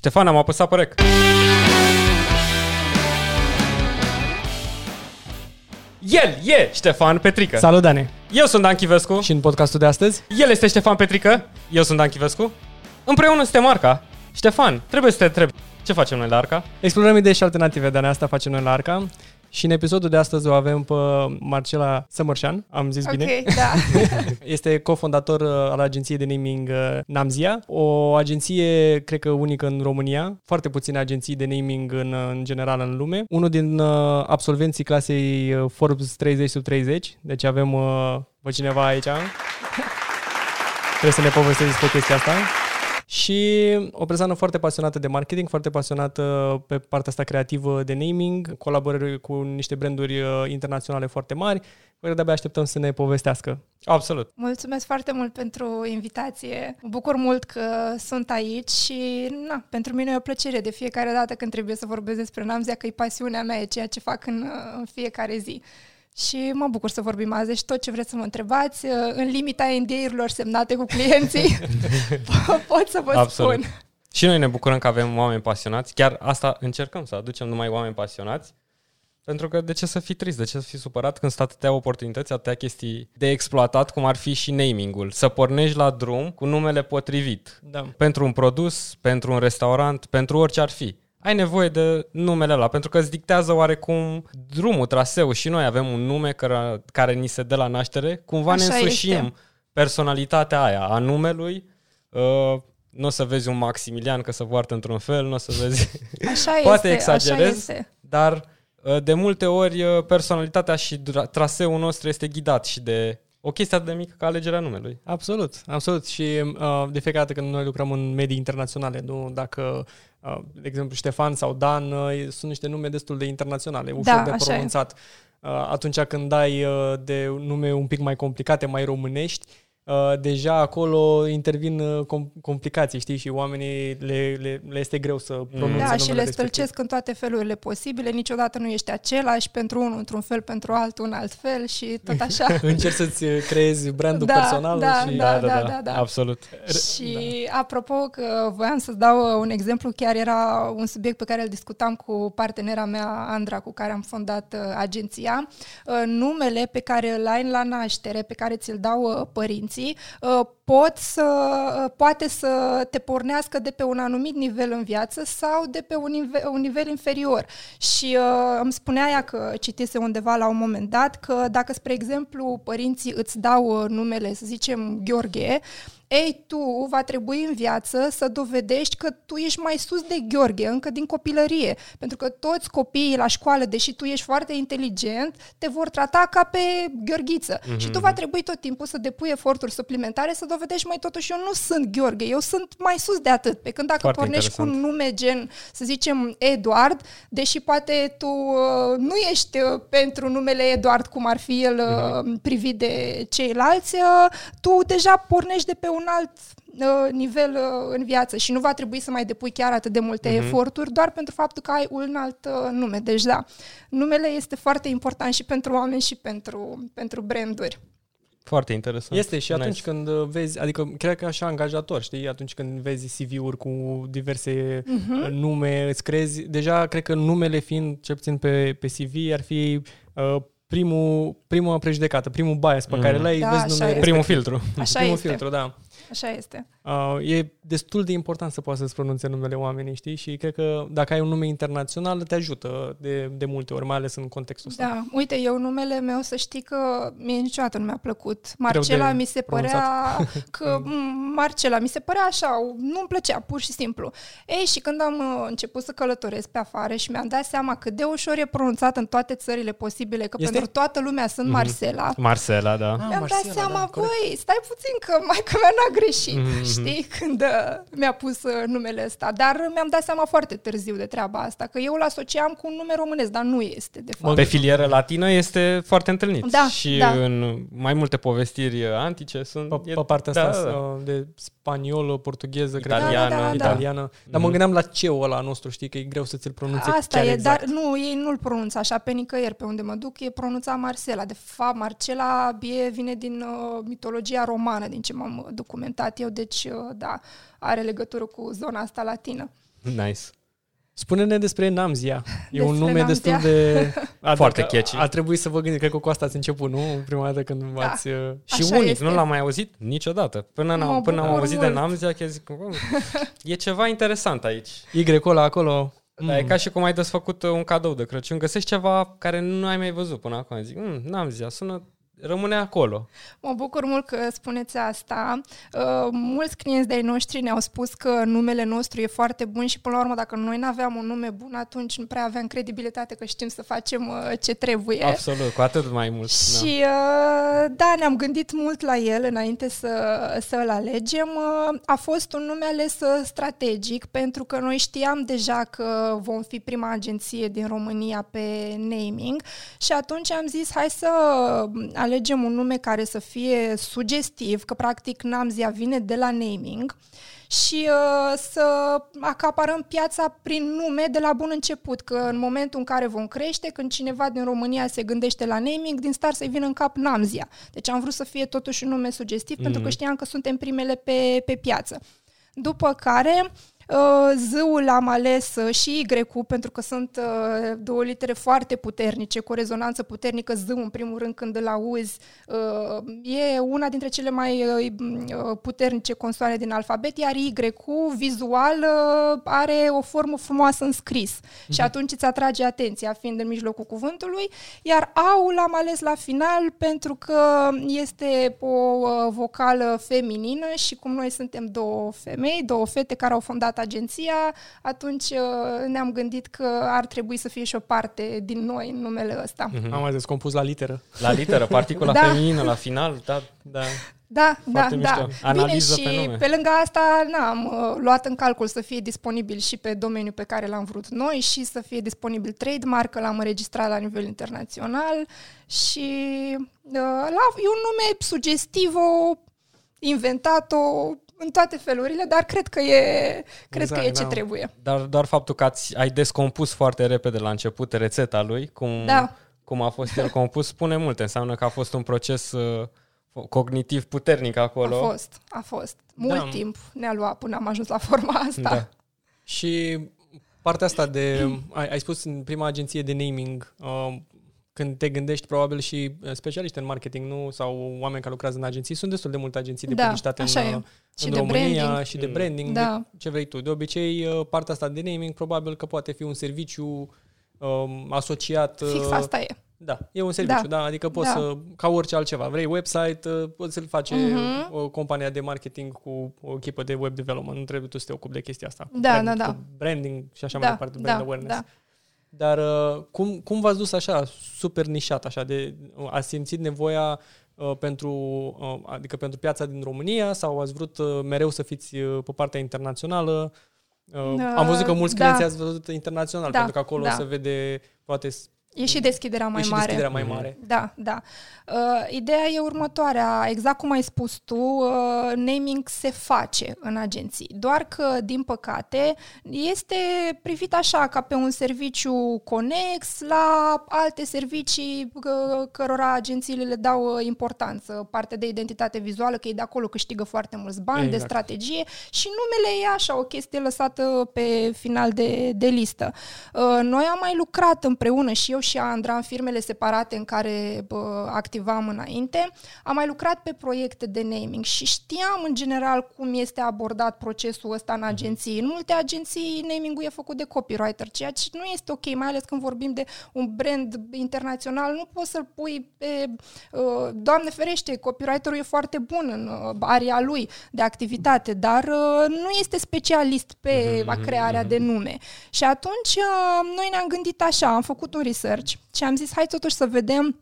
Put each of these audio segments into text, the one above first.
Ștefan, am apăsat pe rec. El e Ștefan Petrică. Salut, Dane! Eu sunt Dan Chivescu. Și în podcastul de astăzi? El este Ștefan Petrică. Eu sunt Dan Chivescu. Împreună suntem Arca. Ștefan, trebuie să te întreb. Ce facem noi la Arca? Explorăm idei și alternative, Dane, asta facem noi la Arca. Și în episodul de astăzi o avem pe Marcela Sămărșan, am zis Ok, bine. da. Este cofondator uh, al agenției de naming uh, Namzia, o agenție, cred că unică în România, foarte puține agenții de naming în, uh, în general în lume. Unul din uh, absolvenții clasei uh, Forbes 30 sub 30, deci avem uh, pe cineva aici. Trebuie să ne povestești despre chestia asta. Și o persoană foarte pasionată de marketing, foarte pasionată pe partea asta creativă de naming, colaborări cu niște branduri uh, internaționale foarte mari, care de-abia așteptăm să ne povestească. Absolut. Mulțumesc foarte mult pentru invitație. Mă bucur mult că sunt aici și na, pentru mine e o plăcere de fiecare dată când trebuie să vorbesc despre Namzia, că e pasiunea mea, e ceea ce fac în, în fiecare zi. Și mă bucur să vorbim azi și tot ce vreți să mă întrebați, în limita NDA-urilor semnate cu clienții, po- pot să vă Absolut. spun. Și noi ne bucurăm că avem oameni pasionați. Chiar asta încercăm, să aducem numai oameni pasionați. Pentru că de ce să fii trist, de ce să fii supărat când sunt atâtea oportunități, atâtea chestii de exploatat, cum ar fi și namingul. Să pornești la drum cu numele potrivit. Da. Pentru un produs, pentru un restaurant, pentru orice ar fi. Ai nevoie de numele ăla, pentru că îți dictează oarecum drumul, traseul și noi avem un nume care, care ni se dă la naștere, cumva ne Așa însușim este. personalitatea aia a numelui. Uh, nu o să vezi un Maximilian că se poartă într-un fel, nu o să vezi... Așa Poate este, așa exagerez, este. dar uh, de multe ori uh, personalitatea și dra- traseul nostru este ghidat și de o chestie atât de mică ca alegerea numelui. Absolut, absolut. Și uh, de fiecare dată când noi lucrăm în medii internaționale, nu dacă, uh, de exemplu, Ștefan sau Dan, uh, sunt niște nume destul de internaționale, ușor Da, de așa e. pronunțat. Uh, atunci când dai uh, de nume un pic mai complicate, mai românești, uh, deja acolo intervin uh, com- complicații, știi, și oamenii le, le, le este greu să pronunțe Da, și numele le respectiv. stălcesc în toate felurile posibile, niciodată nu ești același, pentru unul într-un fel, pentru altul un alt fel și tot așa. Încerci să-ți creezi brandul Da, personal da, și... da. da, da. Absolut. Și apropo că voiam să dau uh, un exemplu, chiar era un subiect pe care îl discutam cu partenera mea, Andra, cu care am fondat uh, agenția. Uh, numele pe care îl ai la naștere, pe care ți-l dau uh, părinții, uh, pot să, uh, poate să te pornească de pe un anumit nivel în viață sau de pe un nivel, un nivel inferior. Și uh, îmi spunea ea că citise undeva la un moment dat că dacă, spre exemplu, părinții îți dau uh, numele, să zicem, Gheorghe, ei, tu va trebui în viață să dovedești că tu ești mai sus de Gheorghe, încă din copilărie. Pentru că toți copiii la școală, deși tu ești foarte inteligent, te vor trata ca pe Gheorghiță. Mm-hmm. Și tu va trebui tot timpul să depui eforturi suplimentare să dovedești, mai totuși eu nu sunt Gheorghe, eu sunt mai sus de atât. Pe când dacă Foarte pornești cu un interesant. nume gen, să zicem, Eduard, deși poate tu uh, nu ești uh, pentru numele Eduard cum ar fi el uh, privit de ceilalți, uh, tu deja pornești de pe un alt uh, nivel uh, în viață și nu va trebui să mai depui chiar atât de multe eforturi doar pentru faptul că ai un alt uh, nume. Deci da, numele este foarte important și pentru oameni și pentru, pentru branduri. Foarte interesant. Este și Nice. atunci când uh, vezi, adică cred că așa angajator, știi, atunci când vezi CV-uri cu diverse uh-huh. nume, îți crezi, deja cred că numele fiind, cel puțin pe, pe CV, ar fi uh, primul, prima prejudecată, primul bias pe Mhm. care l-ai, Da, vezi așa numele este. Primul respectiv. filtru. Așa primul este. filtru, da. Așa este. Uh, e destul de important să poți să-ți pronunțe numele oamenii, știi? Și cred că dacă ai un nume internațional, te ajută de, de multe ori, mai ales în contextul ăsta. Da, uite, eu numele meu să știi că mie niciodată nu mi-a plăcut. Marcela de mi se părea că m, Marcela mi se părea așa, nu-mi plăcea, pur și simplu. Ei, și când am uh, început să călătoresc pe afară și mi-am dat seama cât de ușor e pronunțat în toate țările posibile, că Este? pentru toată lumea sunt Marcela, Marcela, da. Ah, mi-am dat Marcela, seama, da, corect. băi, stai puțin că maica mea n-a greșit, Mhm, știi, când uh, mi-a pus uh, numele ăsta. Dar uh, mi-am dat seama foarte târziu de treaba asta, că eu îl asociam cu un nume românesc, dar nu este, de fapt. Pe filieră latină este foarte întâlnit. Da, și da. în mai multe povestiri antice sunt... Pe, e- pe partea da, asta da, da. uh, de spaniolă, portugheză, Italiană. cred Da, da, că, da, italiană. Dar mă gândeam la ce ăla nostru, știi, că e greu să ți-l pronunți Asta chiar e, exact. dar nu, ei nu-l pronunță așa pe nicăieri pe unde mă duc, e pronunța Marcela. De fapt, Marcela e, vine din uh, mitologia romană, din ce m-am uh, documentat eu, deci, uh, da, are legătură cu zona asta latină. Nice. Spune-ne despre Namzia. E Despre un nume Namzia. destul de... A, Foarte dacă- catchy. A trebuit să vă gândiți, cred că cu asta ați început, nu? Prima dată când Da. v-ați... uh, Și Așa unic, este. nu l-am mai auzit niciodată. Până, Mă n-am, până am bucur auzit de mult. Namzia, că zic, "Bă, e ceva interesant aici. Y-ul ăla acolo. Da, e ca și cum ai desfăcut uh, un cadou de Crăciun. Găsești ceva care nu ai mai văzut până acum. Zic, mm, Namzia, sună, rămâne acolo. Mă bucur mult că spuneți asta. Uh, mulți clienți de-ai noștri ne-au spus că numele nostru e foarte bun și până la urmă dacă noi nu aveam un nume bun, atunci nu prea aveam credibilitate că știm să facem uh, ce trebuie. Absolut, cu atât mai mult. da. Și uh, da, ne-am gândit mult la el înainte să, să îl alegem. Uh, A fost un nume ales uh, strategic pentru că noi știam deja că vom fi prima agenție din România pe naming și atunci am zis hai să alegem un nume care să fie sugestiv, că practic Namzia vine de la naming și uh, să acaparăm piața prin nume de la bun început, că în momentul în care vom crește, când cineva din România se gândește la naming, din start să-i vină în cap Namzia. Deci am vrut să fie totuși un nume sugestiv, mm-hmm. pentru că știam că suntem primele pe, pe piață. După care, uh, Z-ul am ales uh, și Y-ul, pentru că sunt uh, două litere foarte puternice, cu o rezonanță puternică. Z, în primul rând, când îl auzi, uh, e una dintre cele mai uh, uh, puternice consoane din alfabet, iar Y-ul, vizual, uh, are o formă frumoasă în scris. Și atunci îți atrage atenția, fiind în mijlocul cuvântului, iar A-ul l-am ales la final pentru că este o uh, vocală feminină și cum noi suntem două femei, două fete care au fondat agenția, atunci uh, ne-am gândit că ar trebui să fie și o parte din noi în numele ăsta. Mhm. Am mai zis, compus la literă. La literă, particula Da. feminină la final, da, Da. Da, da, Foarte da. mișto. Analiză Bine, pe și nume. pe lângă asta n-am uh, luat în calcul să fie disponibil și pe domeniul pe care l-am vrut noi și să fie disponibil trademark, că l-am înregistrat la nivel internațional și uh, la, e un nume sugestiv, o inventat-o în toate felurile, dar cred că e, cred Exact, că e ce da. trebuie. Dar doar faptul că ați, ai descompus foarte repede la început rețeta lui, cum, Da. cum a fost el compus, spune multe. Înseamnă că a fost un proces uh, cognitiv puternic acolo. A fost, a fost. Mult Da. timp ne-a luat până am ajuns la forma asta. Da. Și partea asta de... Ai, ai spus în prima agenție de naming, uh, când te gândești probabil și uh, specialiști în marketing, nu? Sau oameni care lucrează în agenții. Sunt destul de multe agenții de Da, publicitate așa în, e. uh, Și în de România branding. și de Mm. branding, Da. de ce vrei tu. De obicei, uh, partea asta de naming probabil că poate fi un serviciu um, asociat... Fix uh, asta e. Da, e un serviciu, da. Da. da adică poți Da. să, ca orice altceva, vrei website, uh, poți să-l face Mhm. o companie de marketing cu o echipă de web development, nu trebuie tu să te ocupi de chestia asta. Da, Brand- da, da. cu Branding și așa Da, mai departe, brand da, awareness. da. Dar uh, cum, cum v-ați dus așa, super nișat, așa, de, uh, ați simțit nevoia uh, pentru, uh, adică pentru piața din România sau ați vrut uh, mereu să fiți uh, pe partea internațională? Uh, Uh, am văzut că mulți da. clienți ați văzut internațional, Da, pentru că acolo da. se vede poate E și deschiderea mai e și mare. deschiderea mai Mhm. mare. Da, da. Uh, ideea e următoarea. Exact cum ai spus tu, uh, naming se face în agenții. Doar că, din păcate, este privit așa, ca pe un serviciu conex la alte servicii uh, cărora agențiile le dau uh, importanță. Partea de identitate vizuală, că e de acolo câștigă foarte mulți bani, Exact. de strategie și numele e așa, o chestie lăsată pe final de, de listă. Uh, Noi am mai lucrat împreună și eu și Andra în firmele separate în care bă, activam înainte. Am mai lucrat pe proiecte de naming și știam în general cum este abordat procesul ăsta în agenții. În multe agenții naming-ul e făcut de copywriter, ceea ce nu este ok, mai ales când vorbim de un brand internațional. Nu poți să-l pui pe... uh, Doamne ferește, copywriterul e foarte bun în uh, area lui de activitate, dar uh, nu este specialist pe Mhm, crearea de nume. Și atunci uh, noi ne-am gândit așa, am făcut un research și am zis hai totuși să vedem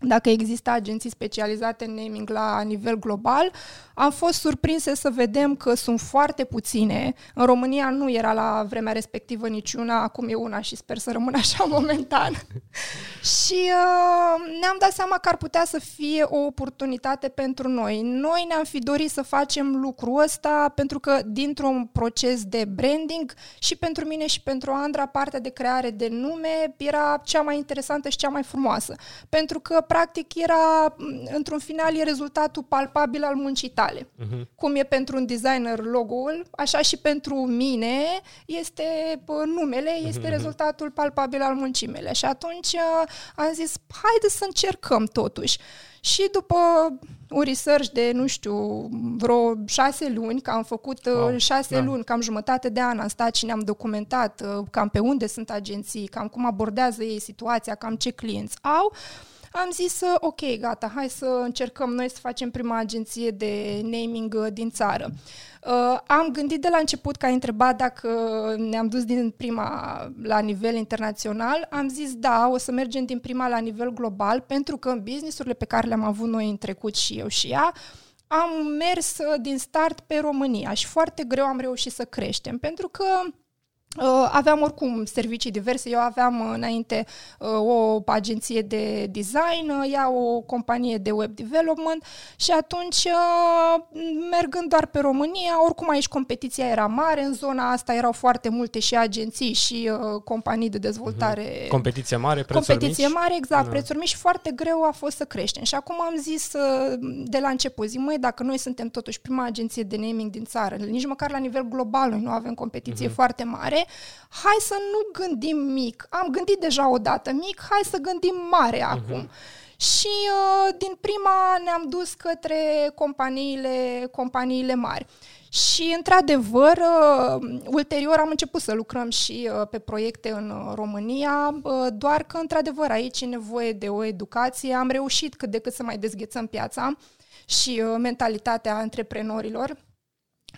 dacă există agenții specializate în naming la nivel global. Am fost surprinse să vedem că sunt foarte puține. În România nu era la vremea respectivă niciuna, acum e una și sper să rămână așa momentan. și uh, ne-am dat seama că ar putea să fie o oportunitate pentru noi. Noi ne-am fi dorit să facem lucrul ăsta pentru că dintr-un proces de branding și pentru mine și pentru Andra, partea de creare de nume era cea mai interesantă și cea mai frumoasă. Pentru că, practic era, m, într-un final, e rezultatul palpabil al muncii tale. Mhm. Cum e pentru un designer logo-ul, așa și pentru mine este pă, numele, este rezultatul palpabil al muncii mele. Și atunci uh, am zis, haide să încercăm totuși. Și după un research de, nu știu, vreo șase luni, că am făcut Wow, wow, șase da. da. luni, cam jumătate de an am stat și ne-am documentat uh, cam pe unde sunt agenții, cam cum abordează ei situația, cam ce clienți au, am zis, uh, ok, gata, hai să încercăm noi să facem prima agenție de naming uh, din țară. Uh, am gândit de la început, că ai întrebat dacă ne-am dus din prima la nivel internațional, am zis da, o să mergem din prima la nivel global, pentru că în businessurile pe care le-am avut noi în trecut și eu și ea, am mers uh, din start pe România și foarte greu am reușit să creștem, pentru că Uh, aveam oricum servicii diverse. Eu aveam uh, înainte uh, o agenție de design, uh, ea o companie de web development și atunci, uh, mergând doar pe România, oricum aici competiția era mare, în zona asta erau foarte multe și agenții și uh, companii de dezvoltare Competiție mare, prețuri competiție mici. mare, exact, Da. prețuri mici și foarte greu a fost să creștem. Și acum am zis uh, de la început, zi, măi, dacă noi suntem totuși prima agenție de naming din țară, nici măcar la nivel global noi nu avem competiție Mhm. foarte mare, hai să nu gândim mic. Am gândit deja odată mic, hai să gândim mare Mhm. acum. Și uh, din prima ne-am dus către companiile, companiile mari. Și, într-adevăr, uh, ulterior am început să lucrăm și uh, pe proiecte în uh, România, uh, doar că, într-adevăr, aici e nevoie de o educație. Am reușit cât de cât să mai dezghețăm piața și uh, mentalitatea antreprenorilor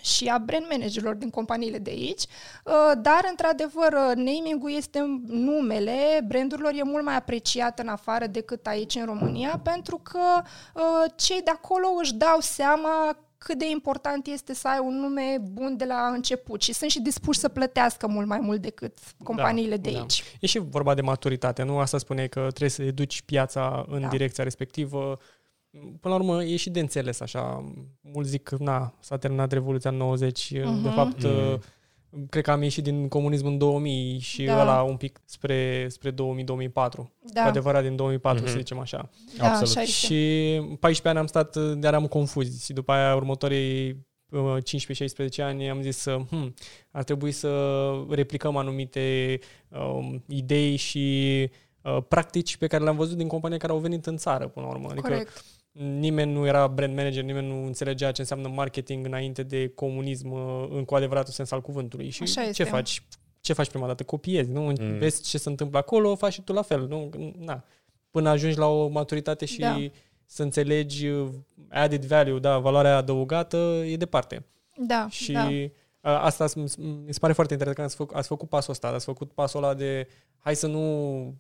și a brand managerilor din companiile de aici, uh, dar, într-adevăr, uh, naming-ul este numele brandurilor e mult mai apreciat în afară decât aici în România, pentru că uh, cei de acolo își dau seama cât de important este să ai un nume bun de la început și sunt și dispuși să plătească mult mai mult decât companiile de da. aici. E și vorba de maturitate, nu? Asta spune că trebuie să educi piața în Da. direcția respectivă. Până la urmă, e și de înțeles, așa. Mulți zic că, na, s-a terminat Revoluția în 90, de Mhm. fapt, Mhm. cred că am ieșit din comunism în 2000 și Da. ăla un pic spre, spre 2000-2004. Da, Cu adevărat din 2004, Mhm. să zicem așa. da Absolut. așa este. Și 14 ani am stat, de eram confuzi și după aia următorii uh, 15-16 ani am zis să hm, ar trebui să replicăm anumite um, idei și uh, practici pe care le-am văzut din companii care au venit în țară până la urmă. Adică Corect. Nimeni nu era brand manager, nimeni nu înțelegea ce înseamnă marketing înainte de comunism uh, în cu adevăratul sens al cuvântului. Și Așa ce este. faci? Ce faci prima dată? Copiezi, nu? Mm. Vezi ce se întâmplă acolo, faci și tu la fel. Nu? Na. Până ajungi la o maturitate și Da. să înțelegi uh, added value, da, valoarea adăugată, e departe. Da, Și da. a, asta s- mi se pare foarte interesant că ați făcut, ați făcut pasul ăsta, ați făcut pasul ăla de hai să nu uh,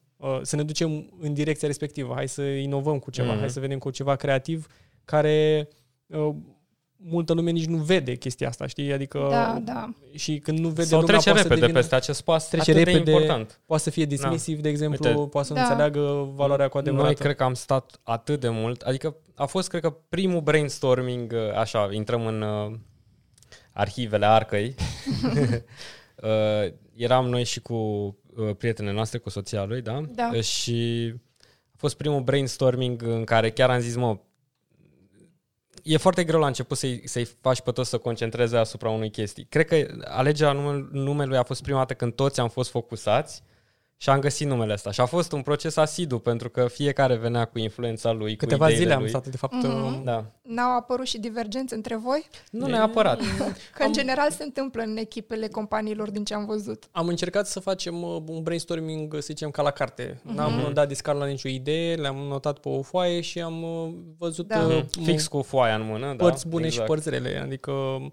să ne ducem în direcția respectivă, hai să inovăm cu ceva, Mhm. hai să vedem cu ceva creativ care uh, multă lume nici nu vede chestia asta, știi? Adică Da, da. și când nu vede Sau lumea trece poate să repede devină, peste acest pas Trece atât repede, de important. poate să fie dismisiv, de exemplu, Uite, poate să nu Da. înțeleagă valoarea cu adevărat. Noi cred că am stat atât de mult, adică a fost, cred că, primul brainstorming, uh, așa, intrăm în uh, arhivele arcăi. uh, eram noi și cu uh, prietenele noastre, cu soția lui, da? Da. Uh, Și a fost primul brainstorming în care chiar am zis, mă, e foarte greu la început să-i, să-i faci pe toți să concentreze asupra unui chestii. Cred că alegerea nume, numelui a fost prima dată când toți am fost focusați și am găsit numele ăsta. Și a fost un proces asidu, pentru că fiecare venea cu influența lui, Câteva cu ideile zile am lui. stat, de fapt, Mhm. uh, Da. N-au apărut și divergențe între voi? Nu neapărat. Că în general se întâmplă în echipele companiilor din ce am văzut. Am încercat să facem uh, un brainstorming, să zicem, ca la carte. Mhm. N-am uh, dat discard la nicio idee, le-am notat pe o foaie și am uh, văzut Da. uh, Mhm. Fix cu foaia în mână, da. părți bune exact. și părți rele. Adică uh,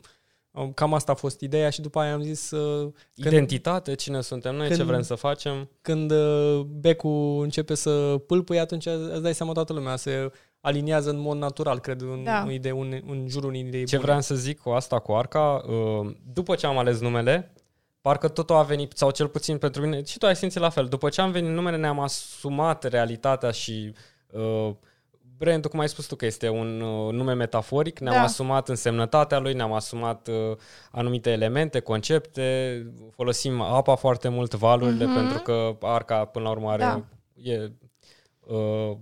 cam asta a fost ideea și după aia am zis uh, când, Identitate, cine suntem noi, când- ce vrem să facem. când uh, becul începe să pâlpâie, atunci îți dai seama toată lumea, se aliniază în mod natural, cred, în, Da. în, idee, un, în jurul unei idei Ce bune. vreau să zic cu asta, cu Arca, uh, după ce am ales numele, parcă totul a venit, sau cel puțin pentru mine, și tu ai simțit la fel. După ce am venit numele, ne-am asumat realitatea și uh, brandul, cum ai spus tu, că este un uh, nume metaforic, ne-am Da. asumat însemnătatea lui, ne-am asumat uh, anumite elemente, concepte, folosim apa foarte mult, valurile, Mhm. pentru că Arca, până la urmă, are, Da. e uh,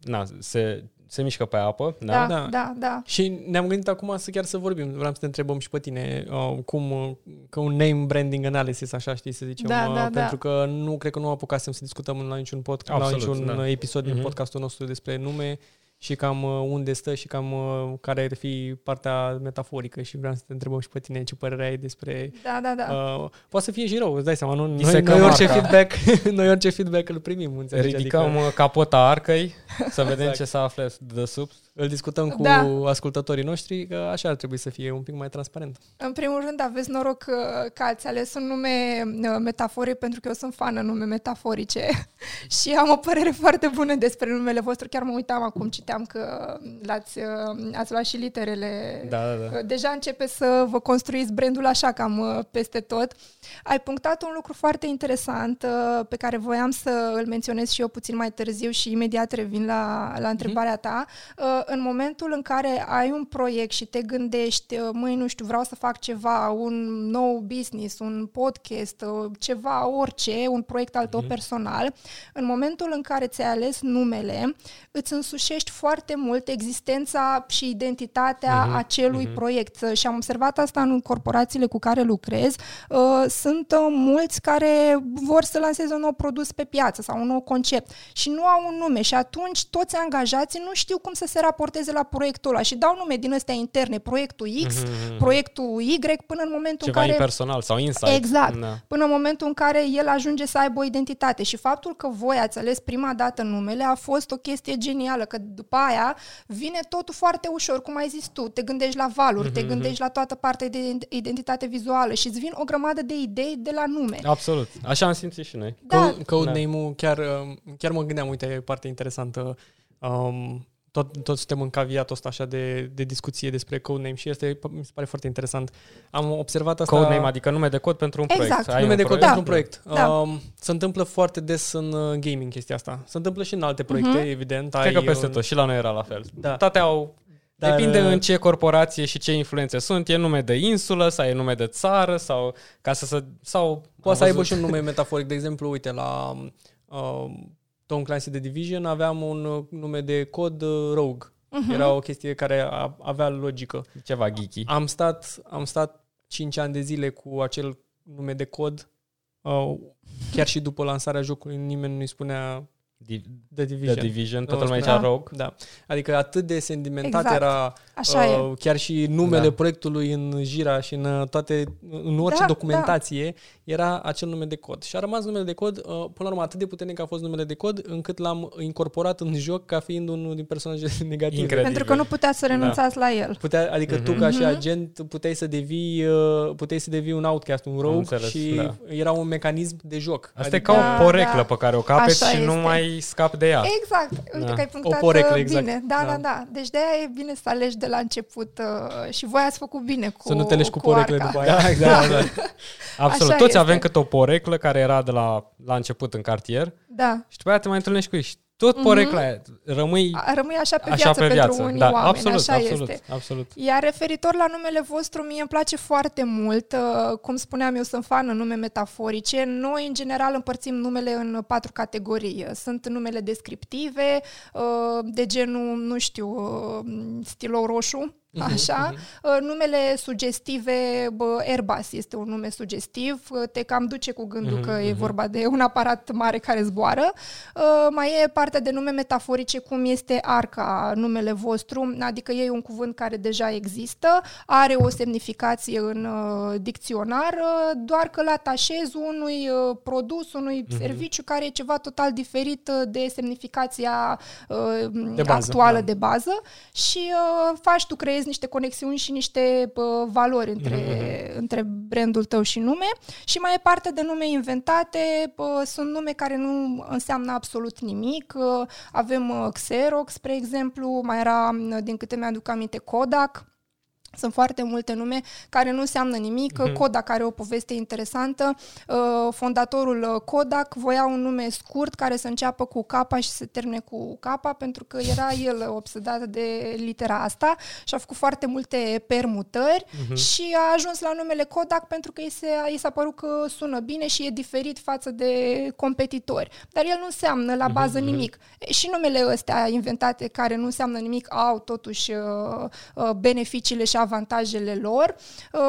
na, se, se mișcă pe apă. Da? Da, Da. da, da. da. Și ne-am gândit acum să chiar să vorbim. Vreau să te întrebăm și pe tine uh, cum, uh, că un name branding analysis, așa știi să zicem. Da, uh, da, da. pentru că nu cred că nu apucasem să discutăm la niciun, pod, la Absolut, niciun da. episod din Mhm. podcastul nostru despre nume și cam uh, unde stă și cam uh, care ar fi partea metaforică și vreau să te întrebăm și pe tine ce părere ai despre... Da, da, da. Uh, poate să fie și rău, îți dai seama, nu? Noi, Disecăm noi, orice arca. feedback, noi orice feedback îl primim, înțelegi? Ridicăm Adică adică... capota arcăi să vedem Exact. ce se află de sub. Îl discutăm cu Da. ascultătorii noștri, că așa ar trebui să fie un pic mai transparent. În primul rând, aveți noroc că, că ați ales un nume uh, metaforic, pentru că eu sunt fană nume metaforice și am o părere foarte bună despre numele vostru. Chiar mă uitam acum, citeam că l-ați, uh, ați luat și literele. Da, da, da. Uh, Deja începe să vă construiți brandul așa cam uh, peste tot. Ai punctat un lucru foarte interesant uh, pe care voiam să îl menționez și eu puțin mai târziu și imediat revin la, la întrebarea ta. Uh, În momentul în care ai un proiect și te gândești, uh, măi, nu știu, vreau să fac ceva, un nou business, un podcast, uh, ceva, orice, un proiect al tău personal, în momentul în care ți-ai ales numele, îți însușești foarte mult existența și identitatea Mhm, acelui mhm. proiect. Și am observat asta în corporațiile cu care lucrez. Uh, Sunt uh, mulți care vor să lanseze un nou produs pe piață sau un nou concept și nu au un nume și atunci toți angajații nu știu cum să se raporteze la proiectul ăla și dau nume din astea interne, proiectul X, Mhm. proiectul Y, până în momentul Ceva în care... impersonal sau insight. Exact. Da. Până în momentul în care el ajunge să aibă o identitate. Și faptul că voi ați ales prima dată numele a fost o chestie genială, că după aia vine totul foarte ușor, cum ai zis tu. Te gândești la valuri, Mhm, te gândești la toată partea de identitate vizuală și îți vin o grămadă de idei de la nume. Absolut. Așa am simțit și noi. Da. Code, code Da. name-ul, chiar, uh, chiar mă gândeam, uite, e parte interesantă. Um, tot, tot suntem în caviatul ăsta așa de, de discuție despre codename și este, mi se pare foarte interesant. Am observat asta... Codename, adică nume de cod pentru un Exact. proiect. Ai nume un de cod proiect? pentru un proiect. Da. Um, se întâmplă foarte des în uh, gaming chestia asta. Se întâmplă și în alte proiecte, Mhm. evident. Cred Ai, că peste uh, tot. Și la noi era la fel. Da. Toate au... Dar, Depinde uh, în ce corporație și ce influențe sunt. E nume de insulă sau e nume de țară sau ca să se... Sau Poate să am aibă văzut- și un nume metaforic. De exemplu, uite, la uh, Tom Clancy de Division aveam un uh, nume de cod uh, Rogue. Mhm. Era o chestie care a, avea logică. Ceva geeky. Am stat, am stat 5 ani de zile cu acel nume de cod. Uh, chiar și după lansarea jocului nimeni nu-i spunea Di- The Division. The Division, Nu, toată lumea spunea- zicea Rogue. Da. Adică atât de sentimentat Exact. era Așa e. uh, chiar și numele Da. proiectului în Jira și în uh, toate, în orice Da, documentație era acel nume de cod. Și a rămas numele de cod, uh, până la urmă atât de puternic a fost numele de cod, încât l-am incorporat în joc ca fiind unul din personajele negative. Incredibil. Pentru că nu puteți să renunțați la el. Putea, adică tu Mhm. ca și Mhm. agent puteai să devii uh, puteai să devii un outcast, un rogue înțeles, și da. era un mecanism de joc. Asta adică, e ca Da, o poreclă da. pe care o capeți Așa și nu este. Mai scapi de ea. Exact. Uite Da. că ai punctat O poreclă, uh, exact. bine. Da, Da. da, da. Deci de-aia e bine să alegi de la început uh, și voi ați făcut bine cu Să nu te legi cu porecle arca. după aia. Da, exact. da. Absolut. Așa Toți este. avem câte o poreclă care era de la, la început în cartier Da. și după aia te mai întâlnești cu ei și tot Mhm. porecla aia. Rămâi A- Rămâi așa pe așa viață pe viață. pentru unii da, oameni. absolut, așa absolut, este. absolut. Iar referitor la numele vostru, mie îmi place foarte mult. Uh, Cum spuneam, eu sunt fan în nume metaforice. Noi, în general, împărțim numele în patru categorii. Sunt numele descriptive, uh, de genul, nu știu, uh, stilou roșu, Așa, Uh, numele sugestive, bă, Airbus este un nume sugestiv, uh, te cam duce cu gândul Mhm, că e mhm. vorba de un aparat mare care zboară. Uh, Mai e partea de nume metaforice, cum este arca, numele vostru, adică e un cuvânt care deja există, are o semnificație în uh, dicționar, uh, doar că îl atașezi unui uh, produs, unui Mhm. serviciu care e ceva total diferit uh, de semnificația uh, De bază, actuală da. de bază și uh, faci tu, creezi niște conexiuni și niște uh, valori între, Mhm, între brandul tău și nume. Și mai e parte de nume inventate, uh, sunt nume care nu înseamnă absolut nimic. Uh, avem uh, Xerox, spre exemplu, mai era, uh, din câte mi-aduc aminte, Kodak. Sunt foarte multe nume care nu înseamnă nimic. Mm-hmm. Kodak are o poveste interesantă. Uh, fondatorul uh, Kodak voia un nume scurt care să înceapă cu capa și să termine cu capa pentru că era el obsedat de litera asta și a făcut foarte multe permutări mm-hmm. și a ajuns la numele Kodak pentru că i, se, i s-a părut că sună bine și e diferit față de competitori. Dar el nu înseamnă la bază mm-hmm. nimic. Și numele ăstea inventate care nu înseamnă nimic au totuși uh, uh, beneficiile și avantajele lor. Uh,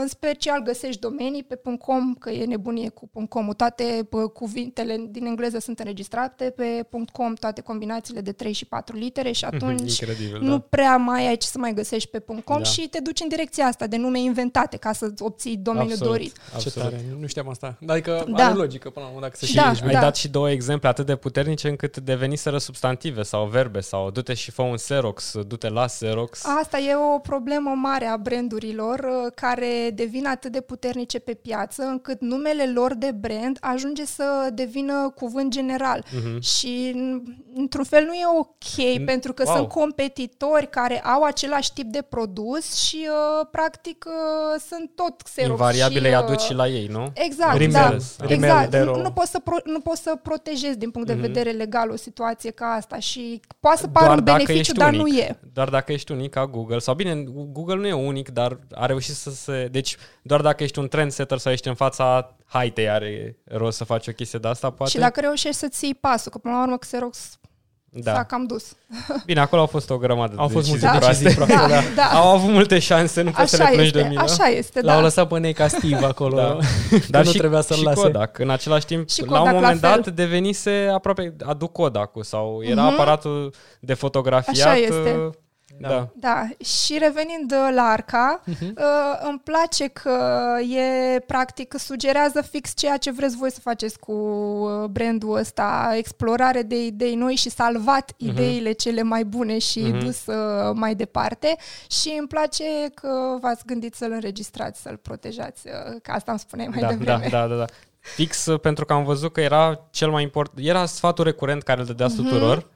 în special găsești domenii pe .com, că e nebunie cu .com. Toate uh, cuvintele din engleză sunt înregistrate pe .com, toate combinațiile de 3 și 4 litere și atunci Incredibil, nu da. prea mai ai ce să mai găsești pe .com Da. și te duci în direcția asta de nume inventate ca să obții domeniul Absolut, dorit. Ce absolut. tare, nu știam asta. Adică Da. are logică până la urmă dacă se Și Da, știe. ai da. dat și două exemple atât de puternice încât deveniseră substantive sau verbe sau du-te și fă un Xerox, du-te la Xerox. Asta e o problemă mare a brandurilor uh, care devin atât de puternice pe piață încât numele lor de brand ajunge să devină cuvânt general. Mhm. Și n- într-un fel nu e ok pentru că wow. sunt competitori care au același tip de produs și uh, practic uh, sunt tot Xerox Invariabile și, îi uh, aduci și la ei, nu? Exact, Rimel, da. rimel exact. de Nu, ro- nu, poți să pro, nu poți să protejezi din punct de Mhm. vedere legal o situație ca asta și poate să pară Doar un dacă beneficiu, ești dar unic. nu e. Doar dacă ești unic ca Google. Sau bine, Google nu e unic, dar a reușit să se... Deci doar dacă ești un trendsetter sau ești în fața haitei are rost să faci o chestie de asta, poate? Și dacă reușești să ții pasul, că până la urmă Xerox da. s-a cam dus. Bine, acolo au fost o grămadă Au de fost decizii multe proaste. decizii proaste, da. da. Au avut multe șanse, nu poți să le Așa plângi de este, mine. așa este, L-au da. lăsat pe Nei ca Steve acolo. Da. Dar și, nu trebuia să-l și lase. Kodak. În același timp, Și la Kodak un la moment dat fel. devenise aproape, aduc Kodak-ul sau era Mhm. aparatul de fotografiat. Așa este. Uh, Da. Da. Da, și revenind uh, la Arca, Mhm. uh, îmi place că e practic sugerează fix ceea ce vreți voi să faceți cu uh, brandul ăsta, explorare de idei noi și salvat Mhm. ideile cele mai bune și Mhm. dus uh, mai departe și îmi place că v-ați gândit să-l înregistrați, să-l protejați, uh, că asta îmi spuneai mai da, da, devreme. da, da, da. Fix uh, pentru că am văzut că era cel mai important, era sfatul recurent care îl dădea Mhm. tuturor.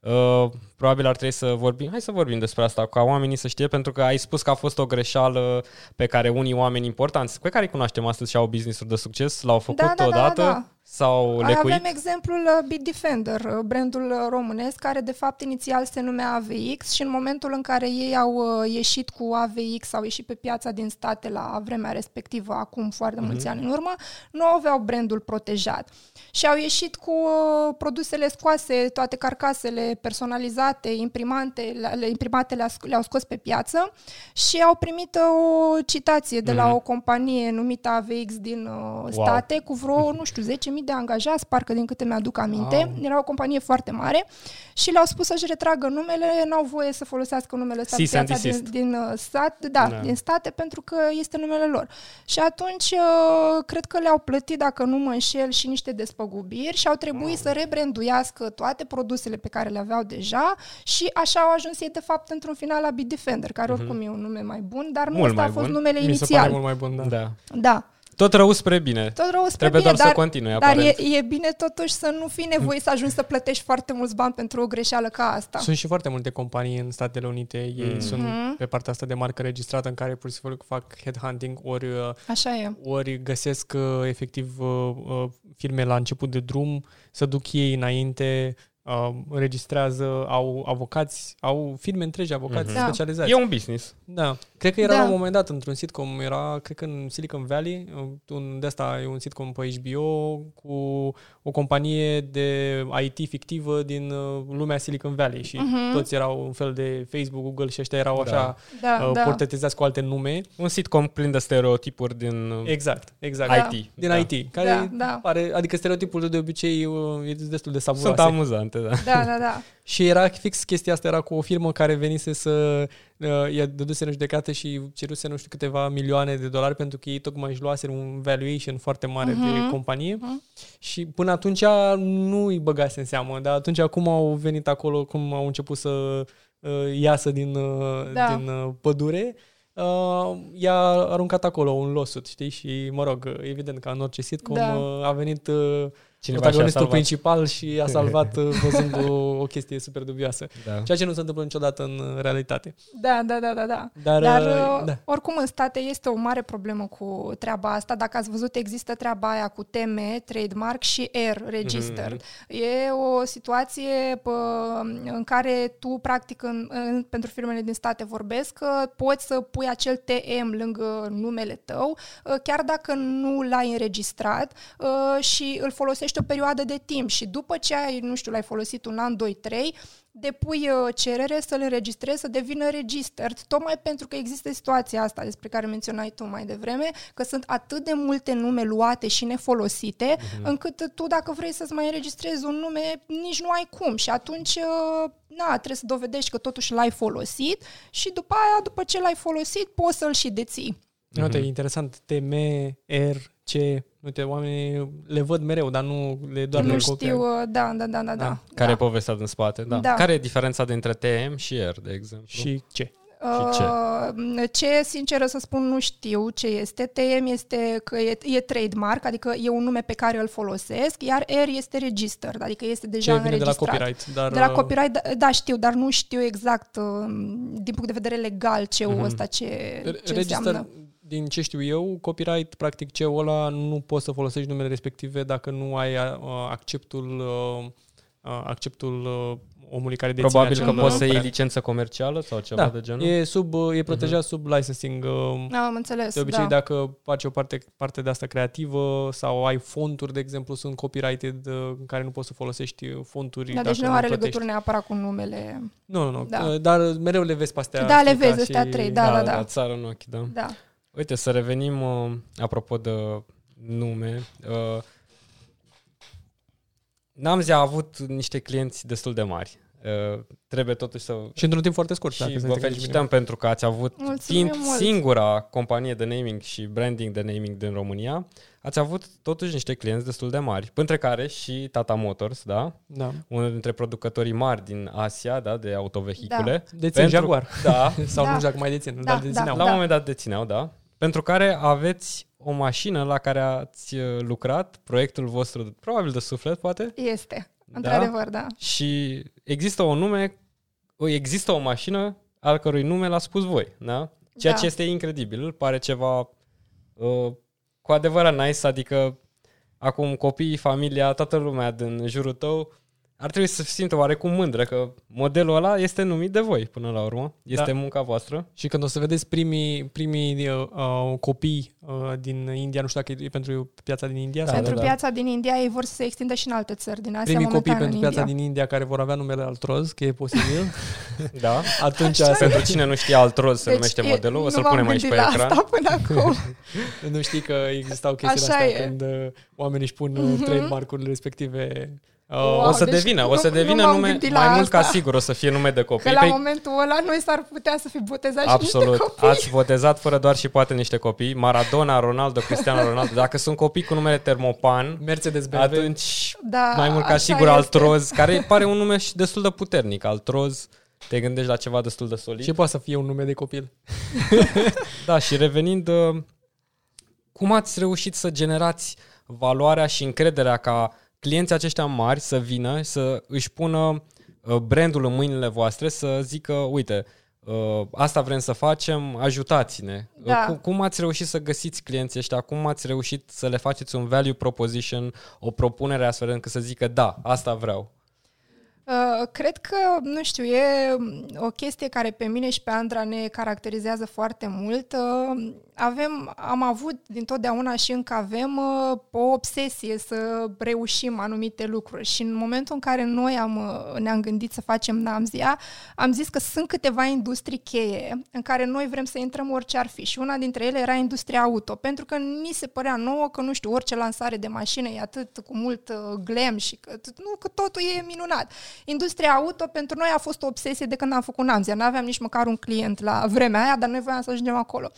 Uh, probabil ar trebui să vorbim, hai să vorbim despre asta, ca oamenii să știe, pentru că ai spus că a fost o greșeală pe care unii oameni importanți, pe care îi cunoaștem astăzi și au business-uri de succes, l-au făcut Da, da, da, odată da. Sau lecuit. Avem exemplul uh, Bitdefender, uh, brandul uh, românesc, care de fapt inițial se numea AVX și în momentul în care ei au uh, ieșit cu AVX, au ieșit pe piața din state la vremea respectivă, acum foarte mulți ani în urmă, nu aveau brandul protejat. Și au ieșit cu uh, produsele scoase, toate carcasele personalizate, imprimante, le, imprimate le-a sc- le-au scos pe piață și au primit uh, o citație de la Mhm. o companie numită AVX din uh, state cu vreo, nu știu, 10.000 de angajați, parcă din câte mi-aduc aminte. Wow. Era o companie foarte mare și le-au spus să-și retragă numele, n-au voie să folosească numele ăsta pe Cease and piața din, desist. din uh, stat, da, Da. din state pentru că este numele lor. Și atunci uh, cred că le-au plătit, dacă nu mă înșel, și niște despăgubiri și au trebuit să rebranduiască toate produsele pe care le aveau deja și așa au ajuns ei de fapt într-un final la Bitdefender, care oricum e un nume mai bun, dar nu Mhm. Mult ăsta a mai fost bun. numele Mi se pare inițial. mult mai bun, da. Da. Da. Tot rău spre bine. Tot rău spre Trebuie bine, doar dar, să continui, dar e, aparent. e bine totuși să nu fi nevoie să ajungi să plătești foarte mulți bani pentru o greșeală ca asta. Sunt și foarte multe companii în Statele Unite, ei Mm. sunt Mhm. pe partea asta de marcă registrată în care pur și simplu fac headhunting ori, uh, Așa e. ori găsesc uh, efectiv uh, uh, firme la început de drum să duc ei înainte, uh, înregistrează, au avocați, au firme întregi avocați Mhm. Da. specializați. E un business. Da. Cred că era Da. la un moment dat într-un sitcom, era, cred că în Silicon Valley, un de asta e un sitcom pe HBO cu o companie de IT fictivă din uh, lumea Silicon Valley și Mhm. toți erau un fel de Facebook, Google și ăștia erau Da. așa Da, uh, da. portretizați cu alte nume. Un sitcom plin de stereotipuri din uh, Exact, exact. Da. IT. Din da. IT, care Da, da. Pare, adică stereotipul de obicei uh, e destul de savuroase. Sunt amuzante, da. Da, da, da. Și era fix chestia asta, era cu o firmă care venise să uh, i-a dăduse în judecată și ceruse nu știu câteva milioane de dolari pentru că ei tocmai își luaseră un valuation foarte mare Mhm. de companie Mhm. și până atunci nu îi băgase în seamă, dar atunci acum au venit acolo, cum au început să uh, iasă din, uh, Da. din uh, pădure, uh, i-a aruncat acolo un lawsuit, știi? Și, mă rog, evident, ca în orice sitcom, Da. uh, a venit uh, Cineva protagonistul și-a salvat. principal și a salvat uh, văzând o, o chestie super dubioasă. Da. Ceea ce nu se întâmplă niciodată în uh, realitate. Da, da, da, da, da. Dar, Dar, uh, uh, da. oricum, în state este o mare problemă cu treaba asta. Dacă ați văzut, există treaba aia cu TM, trademark și R, register. Mhm. E o situație pă, în care tu, practic, în, în, pentru firmele din state vorbesc, că poți să pui acel TM lângă numele tău, uh, chiar dacă nu l-ai înregistrat uh, și îl folosești o perioadă de timp și după ce ai, nu știu, l-ai folosit un an, doi, trei, depui uh, cerere să-l înregistrezi, să devină registered, tocmai pentru că există situația asta despre care menționai tu mai devreme, că sunt atât de multe nume luate și nefolosite, uh-huh. încât tu dacă vrei să-ți mai înregistrezi un nume, nici nu ai cum și atunci uh, na, trebuie să dovedești că totuși l-ai folosit și după aia, după ce l-ai folosit, poți să-l și deții. Uite, Mhm. e interesant. TM, R, C. Uite, oamenii le văd mereu, dar nu le doar nu le știu, copiază. uh, da, da, da, da, da. Care da. e povestea din spate? Da. Da. Care e diferența dintre TM și R, de exemplu? Și C. Și ce? Uh, ce, sinceră să spun, nu știu ce este. TM este că e, e trademark, adică e un nume pe care îl folosesc, iar R este registered, adică este deja Ce vine de la înregistrat. copyright. Dar, De la uh, copyright, da, da, știu, dar nu știu exact uh, din punct de vedere legal ce Mhm. mm-hmm. ăsta ce, ce Register, înseamnă. Din ce știu eu, copyright, practic ce ăla nu poți să folosești numele respective dacă nu ai uh, acceptul uh, uh, acceptul uh, omului care deține Probabil că acel poți să iei brand. licență comercială sau ceva da, de genul? e, sub, uh, e protejat sub licensing. Uh, Am înțeles, de obicei, da. dacă faci o parte, parte de asta creativă sau ai fonturi, de exemplu, sunt copyrighted uh, în care nu poți să folosești fonturi Da, dacă deci nu are plătești. legătură neapărat cu numele. Nu, nu, nu. Da. Uh, Dar mereu le vezi pe astea. Da, le știi, ca vezi, astea și- trei, da, da, da. La țară în ochi, da. Da. Uite, să revenim uh, apropo de nume. Uh, Namzi a avut niște clienți destul de mari. Uh, trebuie totuși să... Și într-un timp foarte scurt. dacă și se vă înțelege felicităm pentru că ați avut, Mulțumim fiind mult. singura companie de naming și branding de naming din România, ați avut totuși niște clienți destul de mari, între care și Tata Motors, da? bine. Da. Unul dintre producătorii mari din Asia, da, de autovehicule. Dețin Pentru- Jaguar. Da, Sau Da. nu știu dacă mai dețin, Da, dar da. dețineau. la un moment dat dețineau, da. Pentru care aveți o mașină la care ați uh, lucrat, proiectul vostru, probabil de suflet, poate, Este. Da? Într-adevăr, da. și există o nume, o- există o mașină al cărui nume l-a spus voi, da? Ceea Da. ce este incredibil, pare ceva uh, cu adevărat nice, adică acum copiii, familia, toată lumea din jurul tău ar trebui să se simtă oarecum mândră că modelul ăla este numit de voi până la urmă, este Da. munca voastră. Și când o să vedeți primii, primii uh, uh, copii uh, din India, nu știu dacă e pentru piața din India, Da, sau pentru da, da. piața din India ei vor să se extindă și în alte țări din Asia primii copii momentan pentru în piața India. din India care vor avea numele Altroz, că e posibil, Da. atunci Așa să Pentru cine nu știe alt roz se Deci, numește e- modelul, o nu să-l m-am punem aici pe gândit la ecran. Asta până acum. nu știi că existau chestiile Așa astea e. când uh, oamenii își pun uh, trademark-urile respective. Uh, Wow, o să deci devină, o nu- să nu devină m-am nume, gândit la mai mult ca asta. sigur o să fie nume de copii. Că la Păi, momentul ăla noi s-ar putea să fi botezat și Absolut. niște copii. Ați botezat fără doar și poate niște copii. Maradona, Ronaldo, Cristiano Ronaldo. Dacă sunt copii cu numele Termopan, Mercedes BMW. atunci Da, mai mult ca așa sigur este. Altroz, care pare un nume și destul de puternic. Altroz, te gândești la ceva destul de solid. Ce poate să fie un nume de copil? Da, și revenind, uh, cum ați reușit să generați valoarea și încrederea ca clienții aceștia mari să vină, să își pună uh, brandul în mâinile voastre, să zică, uite, uh, asta vrem să facem, ajutați-ne. Uh, Da. Cum, cum ați reușit să găsiți clienții ăștia? Cum ați reușit să le faceți un value proposition, o propunere astfel încât să zică, da, asta vreau? Uh, cred că, nu știu, e o chestie care pe mine și pe Andra ne caracterizează foarte mult. Uh, avem, am avut dintotdeauna și încă avem uh, o obsesie să reușim anumite lucruri și în momentul în care noi am, uh, ne-am gândit să facem Namzia, am zis că sunt câteva industrii cheie în care noi vrem să intrăm orice ar fi și una dintre ele era industria auto, pentru că ni se părea nouă că, nu știu, orice lansare de mașină e atât cu mult uh, glam și că, nu, că totul e minunat. Industria auto pentru noi a fost o obsesie de când am făcut Namzia. Nu aveam nici măcar un client la vremea aia, dar noi voiam să ajungem acolo.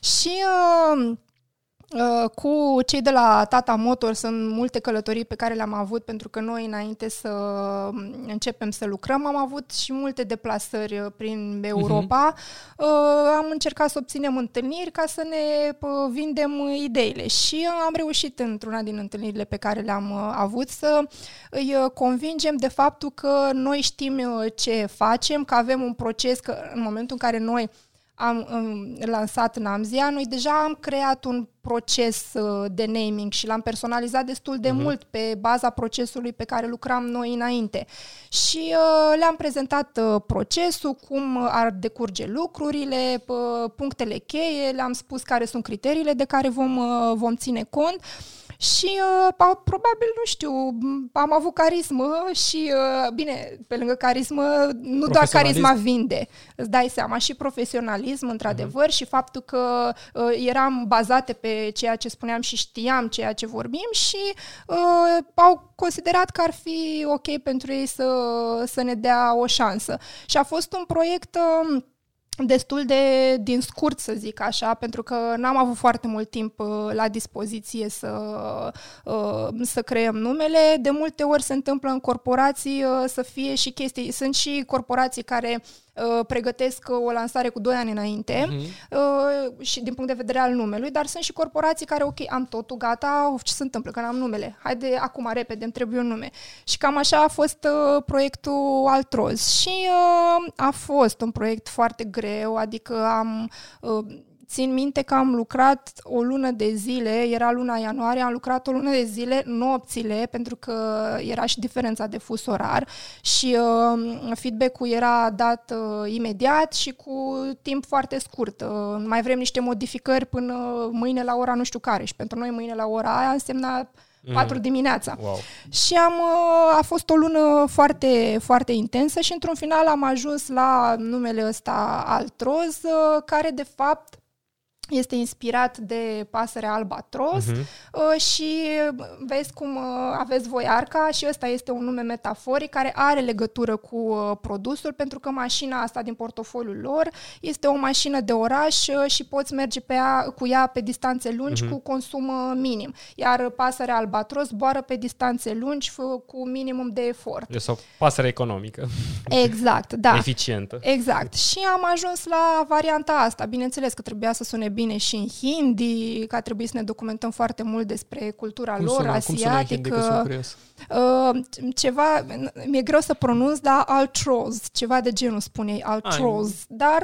Și uh, Uh, cu cei de la Tata Motor sunt multe călătorii pe care le-am avut pentru că noi înainte să începem să lucrăm am avut și multe deplasări uh, prin Europa. Uh-huh. Am încercat să obținem întâlniri ca să ne vindem ideile și am reușit într-una din întâlnirile pe care le-am avut să îi convingem de faptul că noi știm ce facem, că avem un proces, că în momentul în care noi am um, lansat Namzia, noi deja am creat un proces uh, de naming și l-am personalizat destul de uh-huh. mult pe baza procesului pe care lucram noi înainte. Și uh, le-am prezentat uh, procesul, cum ar decurge lucrurile, uh, punctele cheie, le-am spus care sunt criteriile de care vom, uh, vom ține cont. Uh, și uh, probabil, nu știu, am avut carismă și, uh, bine, pe lângă carismă, nu doar carisma vinde, îți dai seama, și profesionalism, într-adevăr, uh-huh. și faptul că uh, eram bazate pe ceea ce spuneam și știam ceea ce vorbim și uh, au considerat că ar fi ok pentru ei să, să ne dea o șansă. Și a fost un proiect... Uh, destul de din scurt, să zic așa, pentru că n-am avut foarte mult timp uh, la dispoziție să, uh, să creăm numele. De multe ori se întâmplă în corporații uh, să fie și chestii. Sunt și corporații care Uh, pregătesc o lansare cu 2 ani înainte uh-huh. uh, și din punct de vedere al numelui, dar sunt și corporații care, ok, am totul gata, of, ce se întâmplă, că n-am numele, haide acum repede, îmi trebuie un nume. Și cam așa a fost uh, proiectul Altroz și uh, a fost un proiect foarte greu, adică am... Uh, Țin minte că am lucrat o lună de zile, era luna ianuarie, am lucrat o lună de zile, nopțile, pentru că era și diferența de fus orar și uh, feedback-ul era dat uh, imediat și cu timp foarte scurt. Uh, mai vrem niște modificări până mâine la ora nu știu care și pentru noi mâine la ora aia însemna 4 mm. dimineața. Wow. Și am, uh, a fost o lună foarte, foarte intensă și într-un final am ajuns la numele ăsta Altroz, uh, care de fapt este inspirat de pasărea albatros uh-huh. și vezi cum uh, aveți voi arca și ăsta este un nume metaforic care are legătură cu uh, produsul pentru că mașina asta din portofoliul lor este o mașină de oraș uh, și poți merge pe ea, cu ea pe distanțe lungi uh-huh. cu consum minim. Iar pasărea albatros zboară pe distanțe lungi cu minimum de efort. Este o pasăre economică. Exact, da. Eficientă. Exact. Și am ajuns la varianta asta. Bineînțeles că trebuia să sune bine și în hindi, că a trebuit să ne documentăm foarte mult despre cultura cum lor sună, asiatică. Cum sună hindi, uh, ceva, mi-e greu să pronunț, dar altroz, ceva de genul spune ei, altroz. Ai, dar